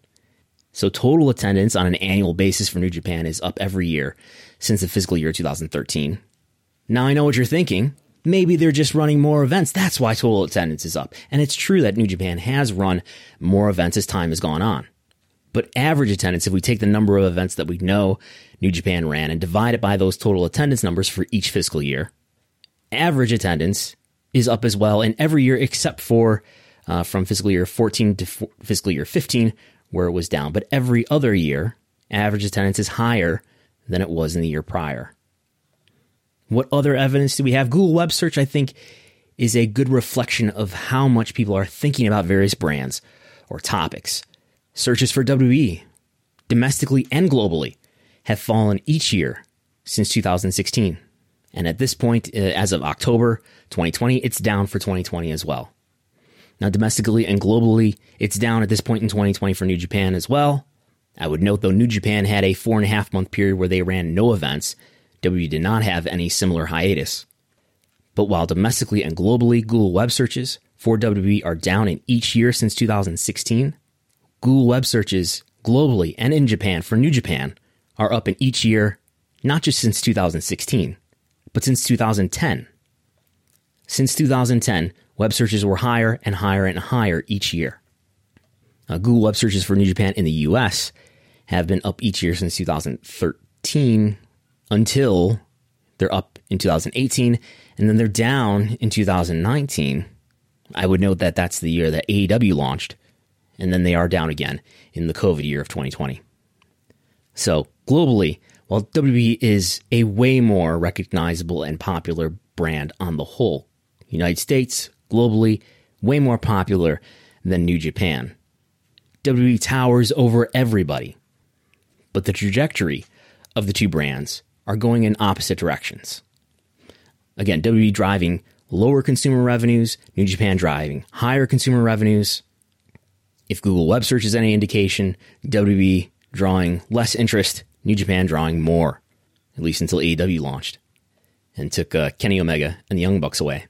So total attendance on an annual basis for New Japan is up every year since the fiscal year 2013. Now I know what you're thinking maybe they're just running more events. That's why total attendance is up. And it's true that New Japan has run more events as time has gone on. But average attendance, if we take the number of events that we know New Japan ran and divide it by those total attendance numbers for each fiscal year, average attendance is up as well in every year except for uh, from fiscal year 14 to f- fiscal year 15, where it was down. But every other year, average attendance is higher than it was in the year prior. What other evidence do we have? Google Web Search, I think, is a good reflection of how much people are thinking about various brands or topics. Searches for WWE, domestically and globally, have fallen each year since 2016. And at this point, uh, as of October 2020, it's down for 2020 as well. Now, domestically and globally, it's down at this point in 2020 for New Japan as well. I would note though, New Japan had a four and a half month period where they ran no events, WWE did not have any similar hiatus. But while domestically and globally Google web searches for WWE are down in each year since 2016, Google web searches globally and in Japan for New Japan are up in each year, not just since 2016, but since 2010. Since 2010, web searches were higher and higher and higher each year. Uh, Google web searches for New Japan in the US have been up each year since 2013, until they're up in 2018 and then they're down in 2019. I would note that that's the year that AEW launched, and then they are down again in the COVID year of 2020. So, globally, while WWE is a way more recognizable and popular brand on the whole, United States, globally, way more popular than New Japan. WWE towers over everybody but the trajectory of the two brands are going in opposite directions. Again, WWE driving lower consumer revenues, New Japan driving higher consumer revenues. If Google Web Search is any indication, WWE drawing less interest, New Japan drawing more, at least until AEW launched and took uh, Kenny Omega and the Young Bucks away.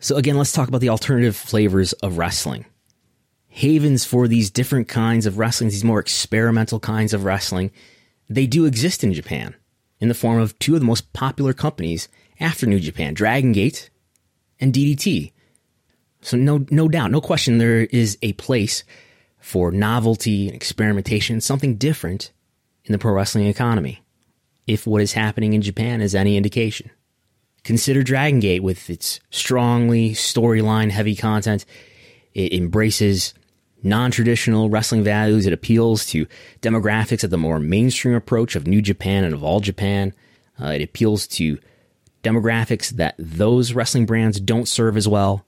So, again, let's talk about the alternative flavors of wrestling. Havens for these different kinds of wrestling, these more experimental kinds of wrestling, they do exist in Japan in the form of two of the most popular companies after New Japan, Dragon Gate and DDT. So no no doubt, no question there is a place for novelty and experimentation, something different in the pro wrestling economy. If what is happening in Japan is any indication. Consider Dragon Gate with its strongly storyline heavy content. It embraces non-traditional wrestling values. It appeals to demographics of the more mainstream approach of New Japan and of All Japan. Uh, it appeals to demographics that those wrestling brands don't serve as well.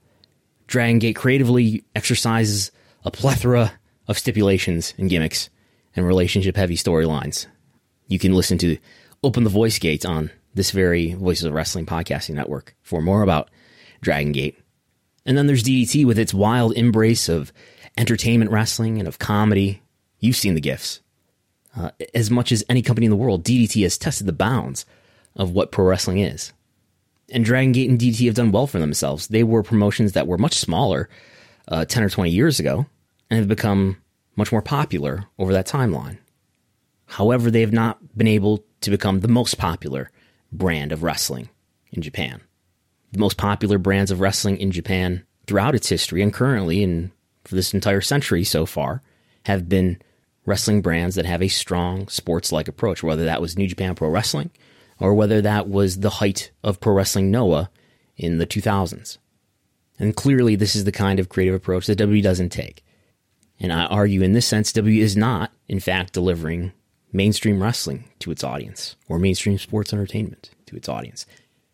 Dragon Gate creatively exercises a plethora of stipulations and gimmicks and relationship heavy storylines. You can listen to Open the Voice Gates on this very Voices of Wrestling podcasting network for more about Dragon Gate. And then there's DDT with its wild embrace of entertainment wrestling and of comedy. You've seen the gifts. Uh, as much as any company in the world, DDT has tested the bounds of what pro wrestling is. And Dragon Gate and DDT have done well for themselves. They were promotions that were much smaller uh, 10 or 20 years ago and have become much more popular over that timeline. However, they have not been able to become the most popular brand of wrestling in Japan. The most popular brands of wrestling in Japan throughout its history and currently and for this entire century so far have been wrestling brands that have a strong sports like approach, whether that was New Japan Pro Wrestling or whether that was the height of Pro Wrestling Noah in the 2000s. And clearly, this is the kind of creative approach that W doesn't take. And I argue in this sense, W is not, in fact, delivering mainstream wrestling to its audience or mainstream sports entertainment to its audience.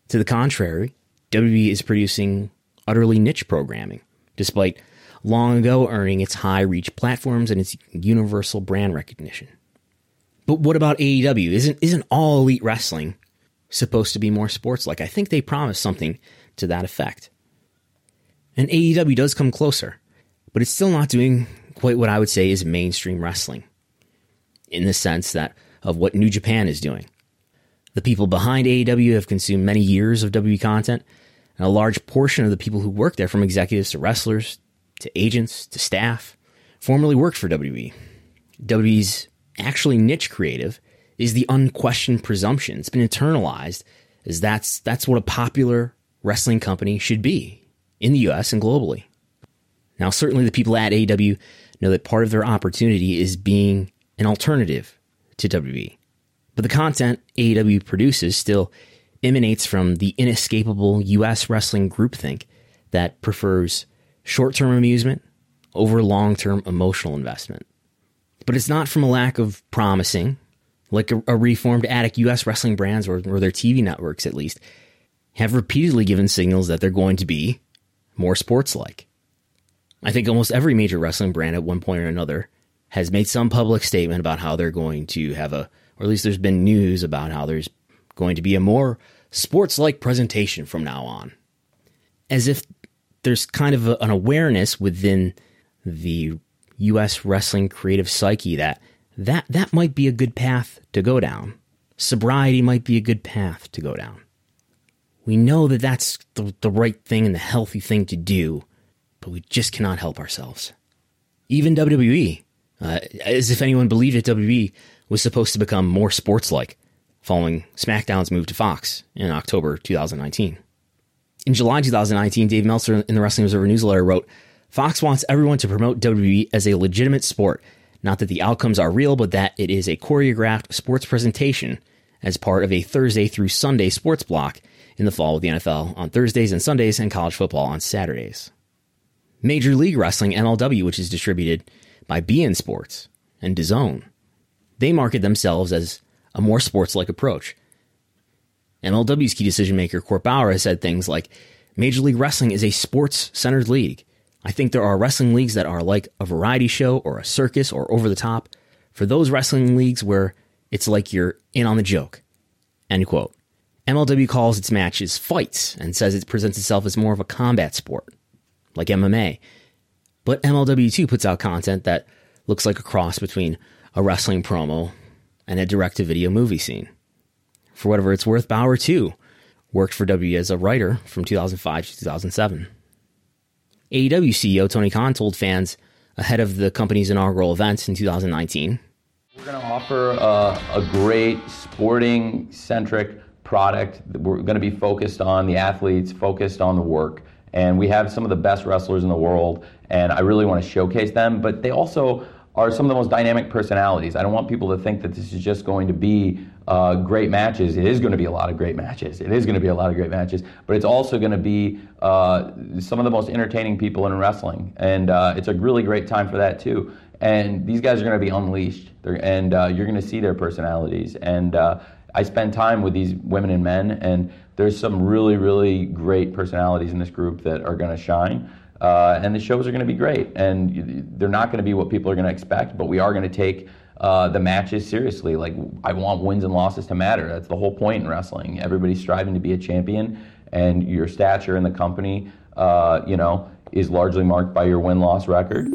To the contrary, WWE is producing utterly niche programming, despite long ago earning its high reach platforms and its universal brand recognition. But what about AEW? Isn't isn't all elite wrestling supposed to be more sports like? I think they promised something to that effect. And AEW does come closer, but it's still not doing quite what I would say is mainstream wrestling in the sense that of what New Japan is doing. The people behind AEW have consumed many years of WWE content, and a large portion of the people who work there, from executives to wrestlers to agents to staff, formerly worked for WWE. WWE's actually niche creative is the unquestioned presumption. It's been internalized as that's that's what a popular wrestling company should be in the US and globally. Now, certainly the people at AEW know that part of their opportunity is being an alternative to WWE. But the content AEW produces still emanates from the inescapable US wrestling groupthink that prefers short term amusement over long term emotional investment. But it's not from a lack of promising, like a, a reformed addict US wrestling brands or, or their TV networks at least have repeatedly given signals that they're going to be more sports like. I think almost every major wrestling brand at one point or another has made some public statement about how they're going to have a, or at least there's been news about how there's going to be a more sports like presentation from now on. As if there's kind of a, an awareness within the US wrestling creative psyche that, that that might be a good path to go down. Sobriety might be a good path to go down. We know that that's the, the right thing and the healthy thing to do, but we just cannot help ourselves. Even WWE, uh, as if anyone believed that WWE was supposed to become more sports like following SmackDown's move to Fox in October 2019. In July 2019, Dave Meltzer in the Wrestling Observer newsletter wrote Fox wants everyone to promote WWE as a legitimate sport, not that the outcomes are real, but that it is a choreographed sports presentation as part of a Thursday through Sunday sports block in the fall with the NFL on Thursdays and Sundays and college football on Saturdays. Major League Wrestling MLW, which is distributed by beIN Sports and DAZN. They market themselves as a more sports like approach. MLW's key decision maker, Court Bauer, has said things like Major League Wrestling is a sports centered league. I think there are wrestling leagues that are like a variety show or a circus or over the top. For those wrestling leagues where It's like you're in on the joke. End quote. MLW calls its matches fights and says it presents itself as more of a combat sport, like MMA. But MLW2 puts out content that looks like a cross between a wrestling promo and a direct to video movie scene. For whatever it's worth, Bauer too worked for W as a writer from 2005 to 2007. AEW CEO Tony Khan told fans ahead of the company's inaugural event in 2019 We're going to offer a, a great sporting centric product. We're going to be focused on the athletes, focused on the work. And we have some of the best wrestlers in the world, and I really want to showcase them. But they also are some of the most dynamic personalities. I don't want people to think that this is just going to be uh, great matches. It is going to be a lot of great matches. It is going to be a lot of great matches, but it's also going to be uh, some of the most entertaining people in wrestling, and uh, it's a really great time for that too. And these guys are going to be unleashed, They're, and uh, you're going to see their personalities. And uh, I spend time with these women and men, and there's some really, really great personalities in this group that are going to shine. Uh, and the shows are going to be great, and they're not going to be what people are going to expect, but we are going to take uh, the matches seriously. Like I want wins and losses to matter. That's the whole point in wrestling. Everybody's striving to be a champion, and your stature in the company, uh, you know, is largely marked by your win-loss record.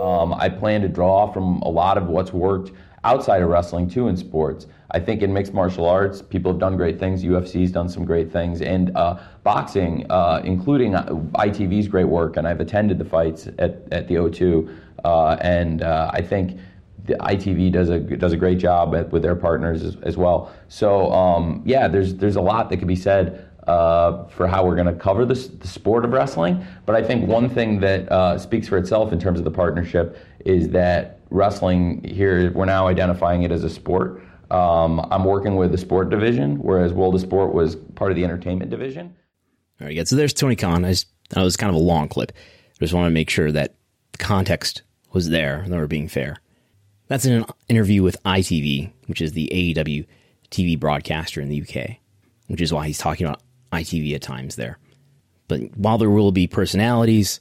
Um, I plan to draw from a lot of what's worked outside of wrestling too in sports. I think in mixed martial arts, people have done great things. UFC's done some great things, and uh, boxing, uh, including uh, ITV's great work. And I've attended the fights at, at the O2, uh, and uh, I think the ITV does a does a great job at, with their partners as, as well. So um, yeah, there's there's a lot that could be said uh, for how we're going to cover this, the sport of wrestling. But I think one thing that speaks for itself in terms of the partnership is that wrestling here, we're now identifying it as a sport. Um, I'm working with the sport division, whereas World of Sport was part of the entertainment division. All right, good. So there's Tony Khan. I, just, that was kind of a long clip. I just want to make sure that context was there and that we're being fair. That's in an interview with ITV, which is the AEW TV broadcaster in the UK, which is why he's talking about ITV at times there. But while there will be personalities,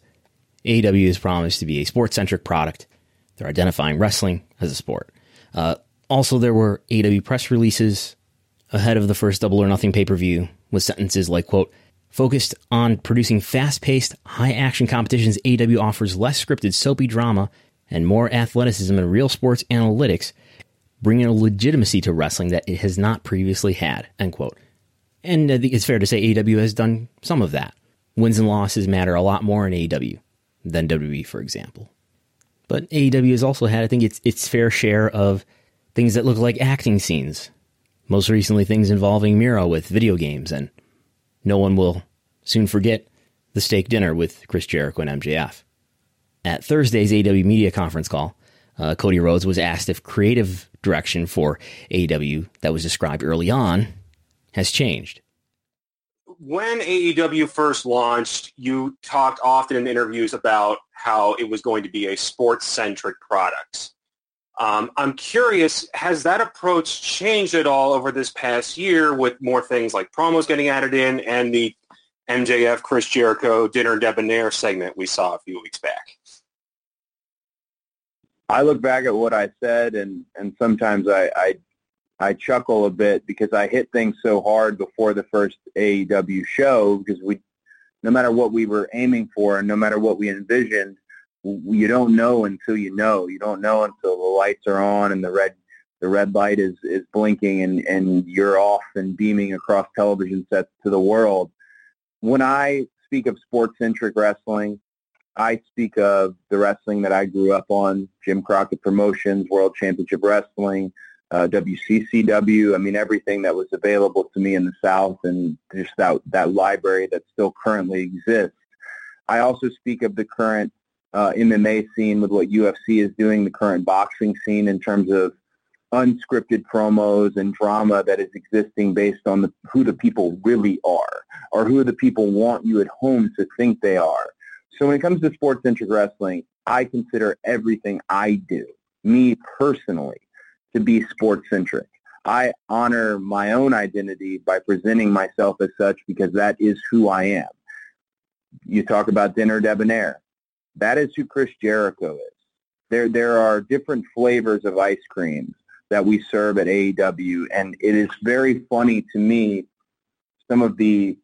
AEW has promised to be a sports centric product. They're identifying wrestling as a sport. Uh, also, there were AEW press releases ahead of the first Double or Nothing pay per view with sentences like, quote, focused on producing fast paced, high action competitions, AEW offers less scripted, soapy drama and more athleticism and real sports analytics, bringing a legitimacy to wrestling that it has not previously had, end quote. And I think it's fair to say AEW has done some of that. Wins and losses matter a lot more in AEW than WWE, for example. But AEW has also had, I think, its its fair share of things that look like acting scenes. Most recently, things involving Miro with video games, and no one will soon forget the steak dinner with Chris Jericho and MJF. At Thursday's AEW media conference call, uh, Cody Rhodes was asked if creative direction for AEW that was described early on has changed. When AEW first launched, you talked often in interviews about how it was going to be a sports-centric product. Um, I'm curious, has that approach changed at all over this past year with more things like promos getting added in and the MJF Chris Jericho dinner debonair segment we saw a few weeks back? I look back at what I said and, and sometimes I, I I chuckle a bit because I hit things so hard before the first AEW show because we, no matter what we were aiming for and no matter what we envisioned, you don't know until you know. You don't know until the lights are on and the red the red light is, is blinking and, and you're off and beaming across television sets to the world. When I speak of sports-centric wrestling, I speak of the wrestling that I grew up on, Jim Crockett Promotions, World Championship Wrestling, uh, WCCW. I mean, everything that was available to me in the South and just that, that library that still currently exists. I also speak of the current uh, MMA scene with what UFC is doing, the current boxing scene in terms of unscripted promos and drama that is existing based on the, who the people really are or who the people want you at home to think they are. So when it comes to sports-centric wrestling, I consider everything I do, me personally, to be sports-centric. I honor my own identity by presenting myself as such because that is who I am. You talk about dinner debonair. That is who Chris Jericho is. There, there are different flavors of ice creams, that we serve at AEW. And it is very funny to me, some of the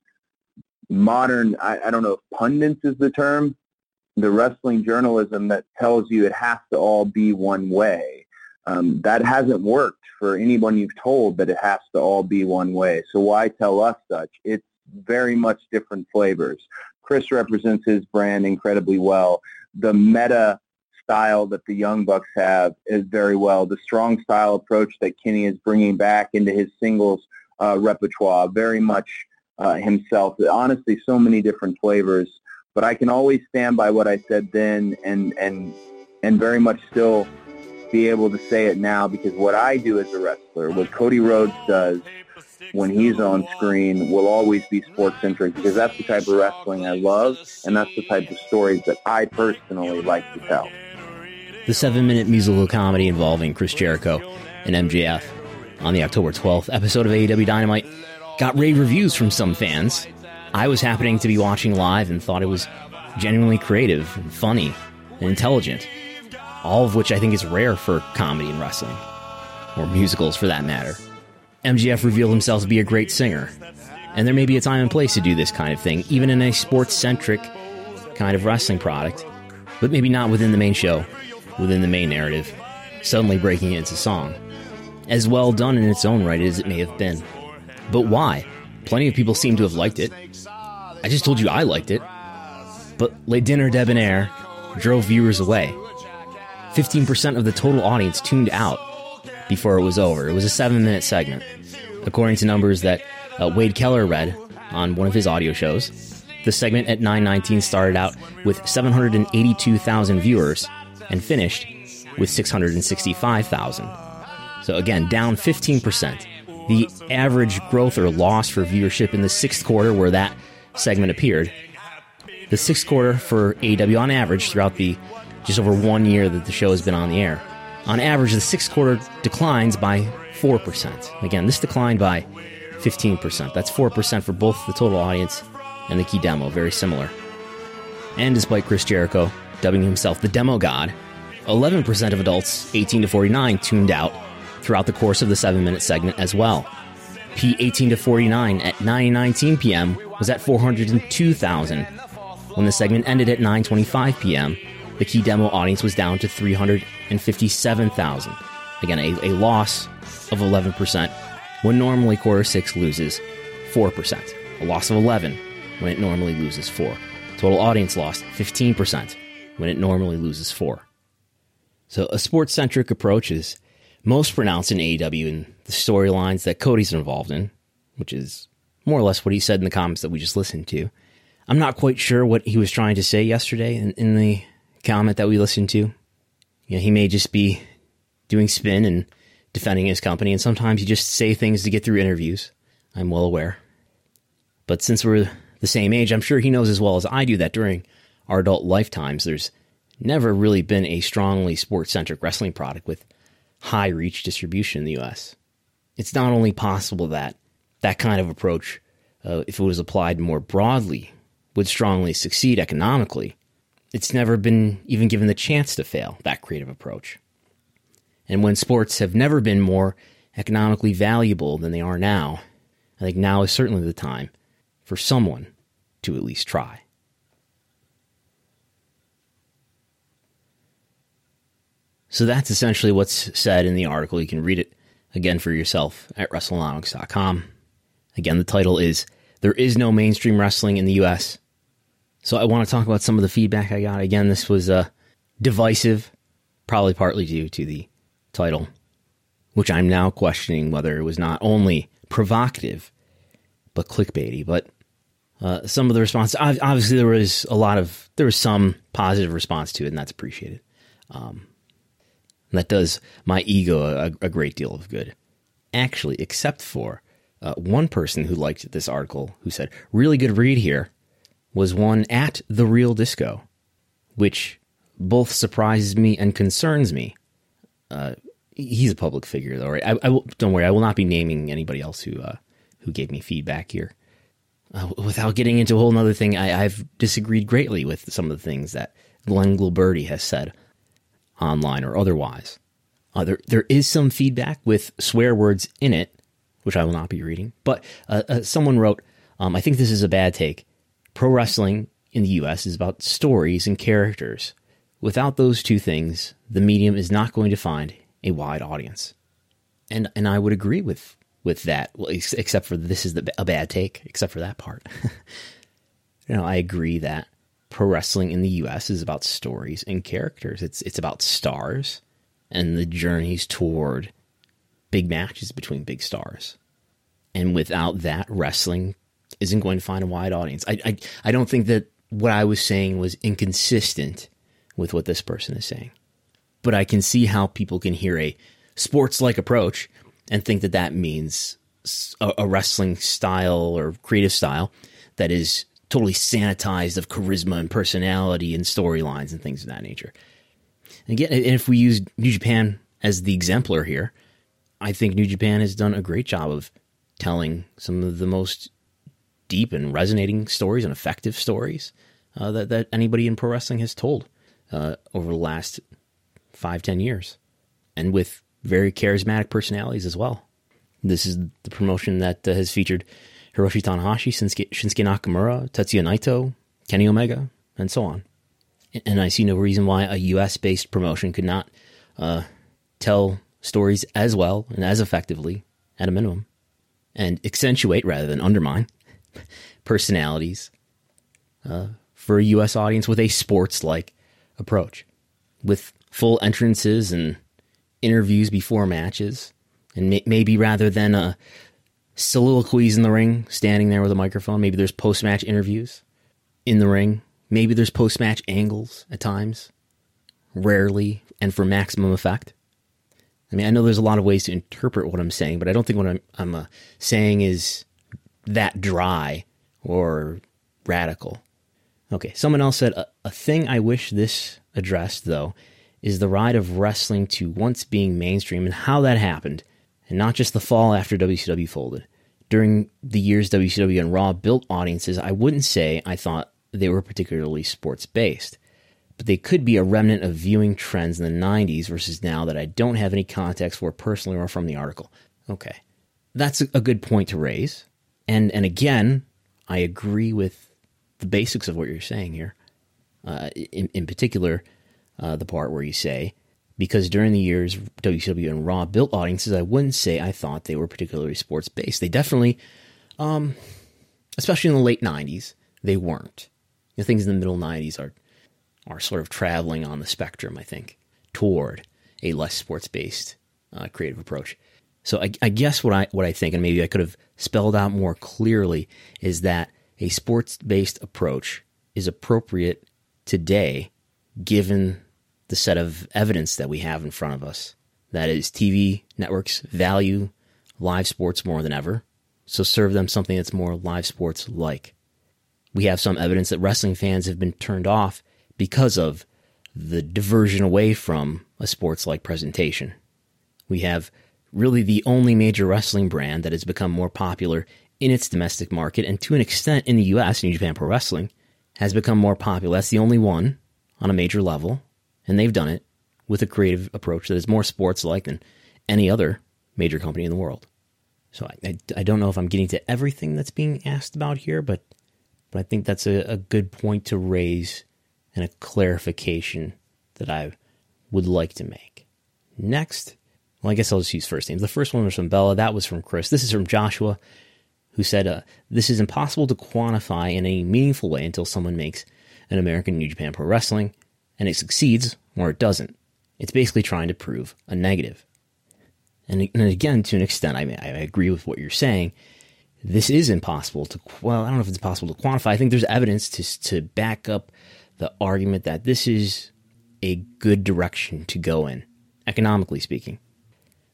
modern, I, I don't know if pundits is the term, the wrestling journalism that tells you it has to all be one way. Um, that hasn't worked for anyone you've told that it has to all be one way. So why tell us such? It's very much different flavors. Chris represents his brand incredibly well. The meta style that the Young Bucks have is very well. The strong style approach that Kenny is bringing back into his singles uh, repertoire, very much uh, himself. Honestly, so many different flavors. But I can always stand by what I said then, and and and very much still be able to say it now because what I do as a wrestler, what Cody Rhodes does when he's on screen will always be sports centric because that's the type of wrestling I love and that's the type of stories that I personally like to tell. The seven minute musical comedy involving Chris Jericho and MJF on the October 12th episode of AEW Dynamite got rave reviews from some fans. I was happening to be watching live and thought it was genuinely creative and funny and intelligent, all of which I think is rare for comedy and wrestling, or musicals for that matter. MJF revealed himself to be a great singer, and there may be a time and place to do this kind of thing, even in a sports centric kind of wrestling product, but maybe not within the main show within the main narrative, suddenly breaking into song. As well done in its own right as it may have been. But why? Plenty of people seem to have liked it. I just told you I liked it. But Le Dinner Debonair drove viewers away. 15% of the total audience tuned out before it was over. It was a seven minute segment. According to numbers that uh, Wade Keller read on one of his audio shows, the segment at 919 started out with 782,000 viewers and finished with 665,000. So again, down 15%. The average growth or loss for viewership in the sixth quarter where that segment appeared. The sixth quarter for AEW on average throughout the just over one year that the show has been on the air. On average, the sixth quarter declines by 4%. Again, this declined by 15%. That's 4% for both the total audience and the key demo, very similar. And despite Chris Jericho dubbing himself the demo god, 11% of adults 18 to 49 tuned out throughout the course of the 7 minute segment as well. P 18 to 49 at 9:19 p.m. was at 402,000. When the segment ended at 9:25 p.m., the key demo audience was down to 357,000. Again, a, a loss of 11% when normally quarter 6 loses 4%. A loss of 11 when it normally loses 4. Total audience lost 15% when it normally loses 4. So a sports centric approach is most pronounced in AEW and the storylines that Cody's involved in, which is more or less what he said in the comments that we just listened to. I'm not quite sure what he was trying to say yesterday in, in the comment that we listened to. You know, he may just be doing spin and defending his company, and sometimes you just say things to get through interviews. I'm well aware. But since we're the same age, I'm sure he knows as well as I do that during our adult lifetimes, there's never really been a strongly sports centric wrestling product with high reach distribution in the US. It's not only possible that that kind of approach, uh, if it was applied more broadly, would strongly succeed economically, it's never been even given the chance to fail, that creative approach. And when sports have never been more economically valuable than they are now, I think now is certainly the time for someone to at least try. So that's essentially what's said in the article. You can read it again for yourself at WrestleNomics.com. Again, the title is There is no mainstream wrestling in the US. So I want to talk about some of the feedback I got. Again, this was uh, divisive, probably partly due to the title, which I'm now questioning whether it was not only provocative, but clickbaity. But uh, some of the response, obviously, there was a lot of, there was some positive response to it, and that's appreciated. Um, and that does my ego a, a great deal of good. Actually, except for uh, one person who liked this article who said, really good read here, was one at The Real Disco, which both surprises me and concerns me. Uh, he's a public figure, though, right? I, I will, don't worry, I will not be naming anybody else who uh, who gave me feedback here. Uh, without getting into a whole other thing, I, have disagreed greatly with some of the things that Glenn Gilberti has said online or otherwise. Uh, there, there is some feedback with swear words in it, which I will not be reading. But uh, uh, someone wrote, um, I think this is a bad take. Pro wrestling in the U.S. is about stories and characters. Without those two things, the medium is not going to find a wide audience. And and I would agree with with that, well, except for this is the, a bad take, except for that part. you know, I agree that pro wrestling in the U.S. is about stories and characters. It's it's about stars and the journeys toward big matches between big stars. And without that, wrestling isn't going to find a wide audience. I, I, I don't think that what I was saying was inconsistent with what this person is saying. But I can see how people can hear a sports like approach and think that that means a, a, wrestling style or creative style that is totally sanitized of charisma and personality and storylines and things of that nature. And again, and if we use New Japan as the exemplar here, I think New Japan has done a great job of telling some of the most deep and resonating stories and effective stories uh, that, that anybody in pro wrestling has told uh, over the last five, ten years. And with very charismatic personalities as well. This is the promotion that uh, has featured Hiroshi Tanahashi, Shinsuke, Shinsuke Nakamura, Tetsuya Naito, Kenny Omega, and so on. And I see no reason why a US based promotion could not uh, tell stories as well and as effectively at a minimum and accentuate rather than undermine personalities uh, for a US audience with a sports like approach with full entrances and interviews before matches, and may- maybe rather than a soliloquies in the ring, standing there with a microphone, maybe there's post match interviews in the ring. Maybe there's post match angles at times, rarely, and for maximum effect. I mean, I know there's a lot of ways to interpret what I'm saying, but I don't think what I'm, I'm uh, saying is that dry or radical. Okay, someone else said a, a thing I wish this addressed, though, is the ride of wrestling to once being mainstream and how that happened, and not just the fall after WCW folded. During the years WCW and Raw built audiences, I wouldn't say I thought they were particularly sports based, but they could be a remnant of viewing trends in the 90s versus now that I don't have any context for personally or from the article. Okay, that's a good point to raise. And, and again, I agree with the basics of what you're saying here. Uh, in, in particular, uh, the part where you say, because during the years WCW and Raw built audiences, I wouldn't say I thought they were particularly sports based. They definitely, um, especially in the late '90s, they weren't. You know, things in the middle '90s are are sort of traveling on the spectrum, I think, toward a less sports based uh, creative approach. So I, I guess what I what I think, and maybe I could have spelled out more clearly, is that a sports based approach is appropriate today given the set of evidence that we have in front of us. That is, TV networks value live sports more than ever, so serve them something that's more live sports like. We have some evidence that wrestling fans have been turned off because of the diversion away from a sports like presentation. We have really the only major wrestling brand that has become more popular in its domestic market and to an extent in the US, New Japan Pro Wrestling, has become more popular. That's the only one on a major level, and they've done it with a creative approach that is more sports like than any other major company in the world. So I, I, I, don't know if I'm getting to everything that's being asked about here, but but I think that's a, a good point to raise and a clarification that I would like to make. Next, well, I guess I'll just use first names. The first one was from Bella. That was from Chris. This is from Joshua, who said, uh, This is impossible to quantify in any meaningful way until someone makes an American New Japan Pro Wrestling, and it succeeds or it doesn't. It's basically trying to prove a negative. And, and again, to an extent, I, mean, I agree with what you're saying. This is impossible to, well, I don't know if it's possible to quantify. I think there's evidence to, to back up the argument that this is a good direction to go in, economically speaking.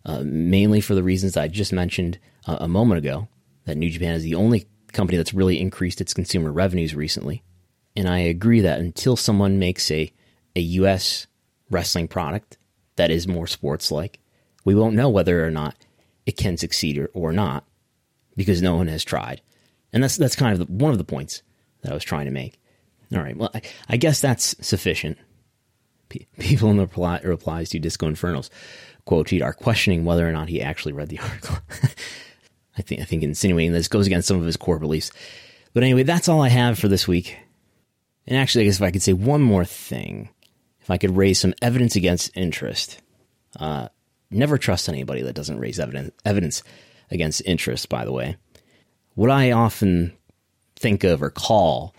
Uh, mainly for the reasons I just mentioned uh, a moment ago, that New Japan is the only company that's really increased its consumer revenues recently. And I agree that until someone makes a, a US wrestling product that is more sports like, we won't know whether or not it can succeed or, or not because no one has tried. And that's that's kind of the, one of the points that I was trying to make. All right, well, I, I guess that's sufficient. People in the reply, replies to Disco Inferno's. Quote are questioning whether or not he actually read the article. I think I think insinuating this goes against some of his core beliefs. But anyway, that's all I have for this week. And actually, I guess if I could say one more thing, if I could raise some evidence against interest, uh, never trust anybody that doesn't raise evidence evidence against interest. By the way, what I often think of or call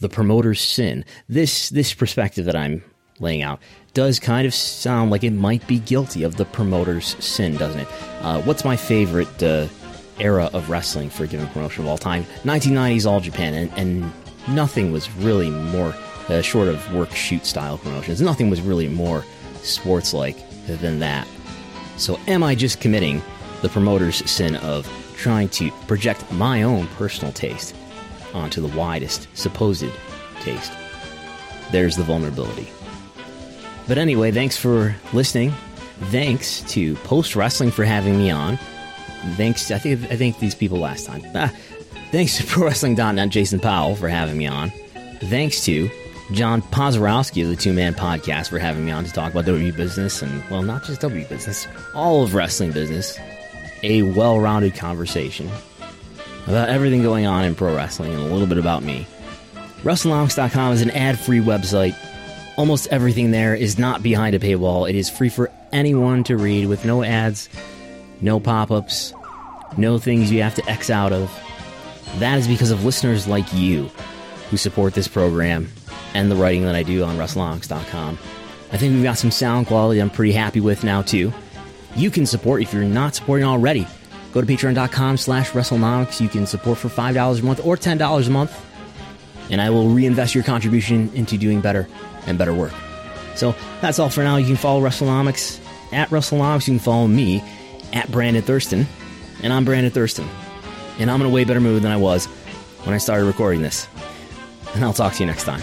the promoter's sin. This this perspective that I'm laying out does kind of sound like it might be guilty of the promoter's sin, doesn't it? Uh, what's my favorite uh, era of wrestling for a given promotion of all time? 1990s All Japan, and, and nothing was really more uh, short of work shoot style promotions. Nothing was really more sports like than that. So, am I just committing the promoter's sin of trying to project my own personal taste onto the widest supposed taste? There's the vulnerability. But anyway, thanks for listening. Thanks to Post Wrestling for having me on. Thanks, to, I think I think these people last time. Ah, thanks to ProWrestling.net Jason Powell for having me on. Thanks to John Pozorowski of the Two Man Podcast for having me on to talk about WWE business and well, not just WWE business, all of wrestling business. A well-rounded conversation about everything going on in pro wrestling and a little bit about me. WrestleNomics.com is an ad-free website Almost everything there is not behind a paywall. It is free for anyone to read with no ads, no pop ups, no things you have to X out of. That is because of listeners like you who support this program and the writing that I do on WrestleNomics.com. I think we've got some sound quality I'm pretty happy with now, too. You can support if you're not supporting already. Go to patreon.com slash WrestleNomics. You can support for $5 a month or $10 a month, and I will reinvest your contribution into doing better and better work. So that's all for now. You can follow WrestleNomics at WrestleNomics. You can follow me at Brandon Thurston. And I'm Brandon Thurston. And I'm in a way better mood than I was when I started recording this. And I'll talk to you next time.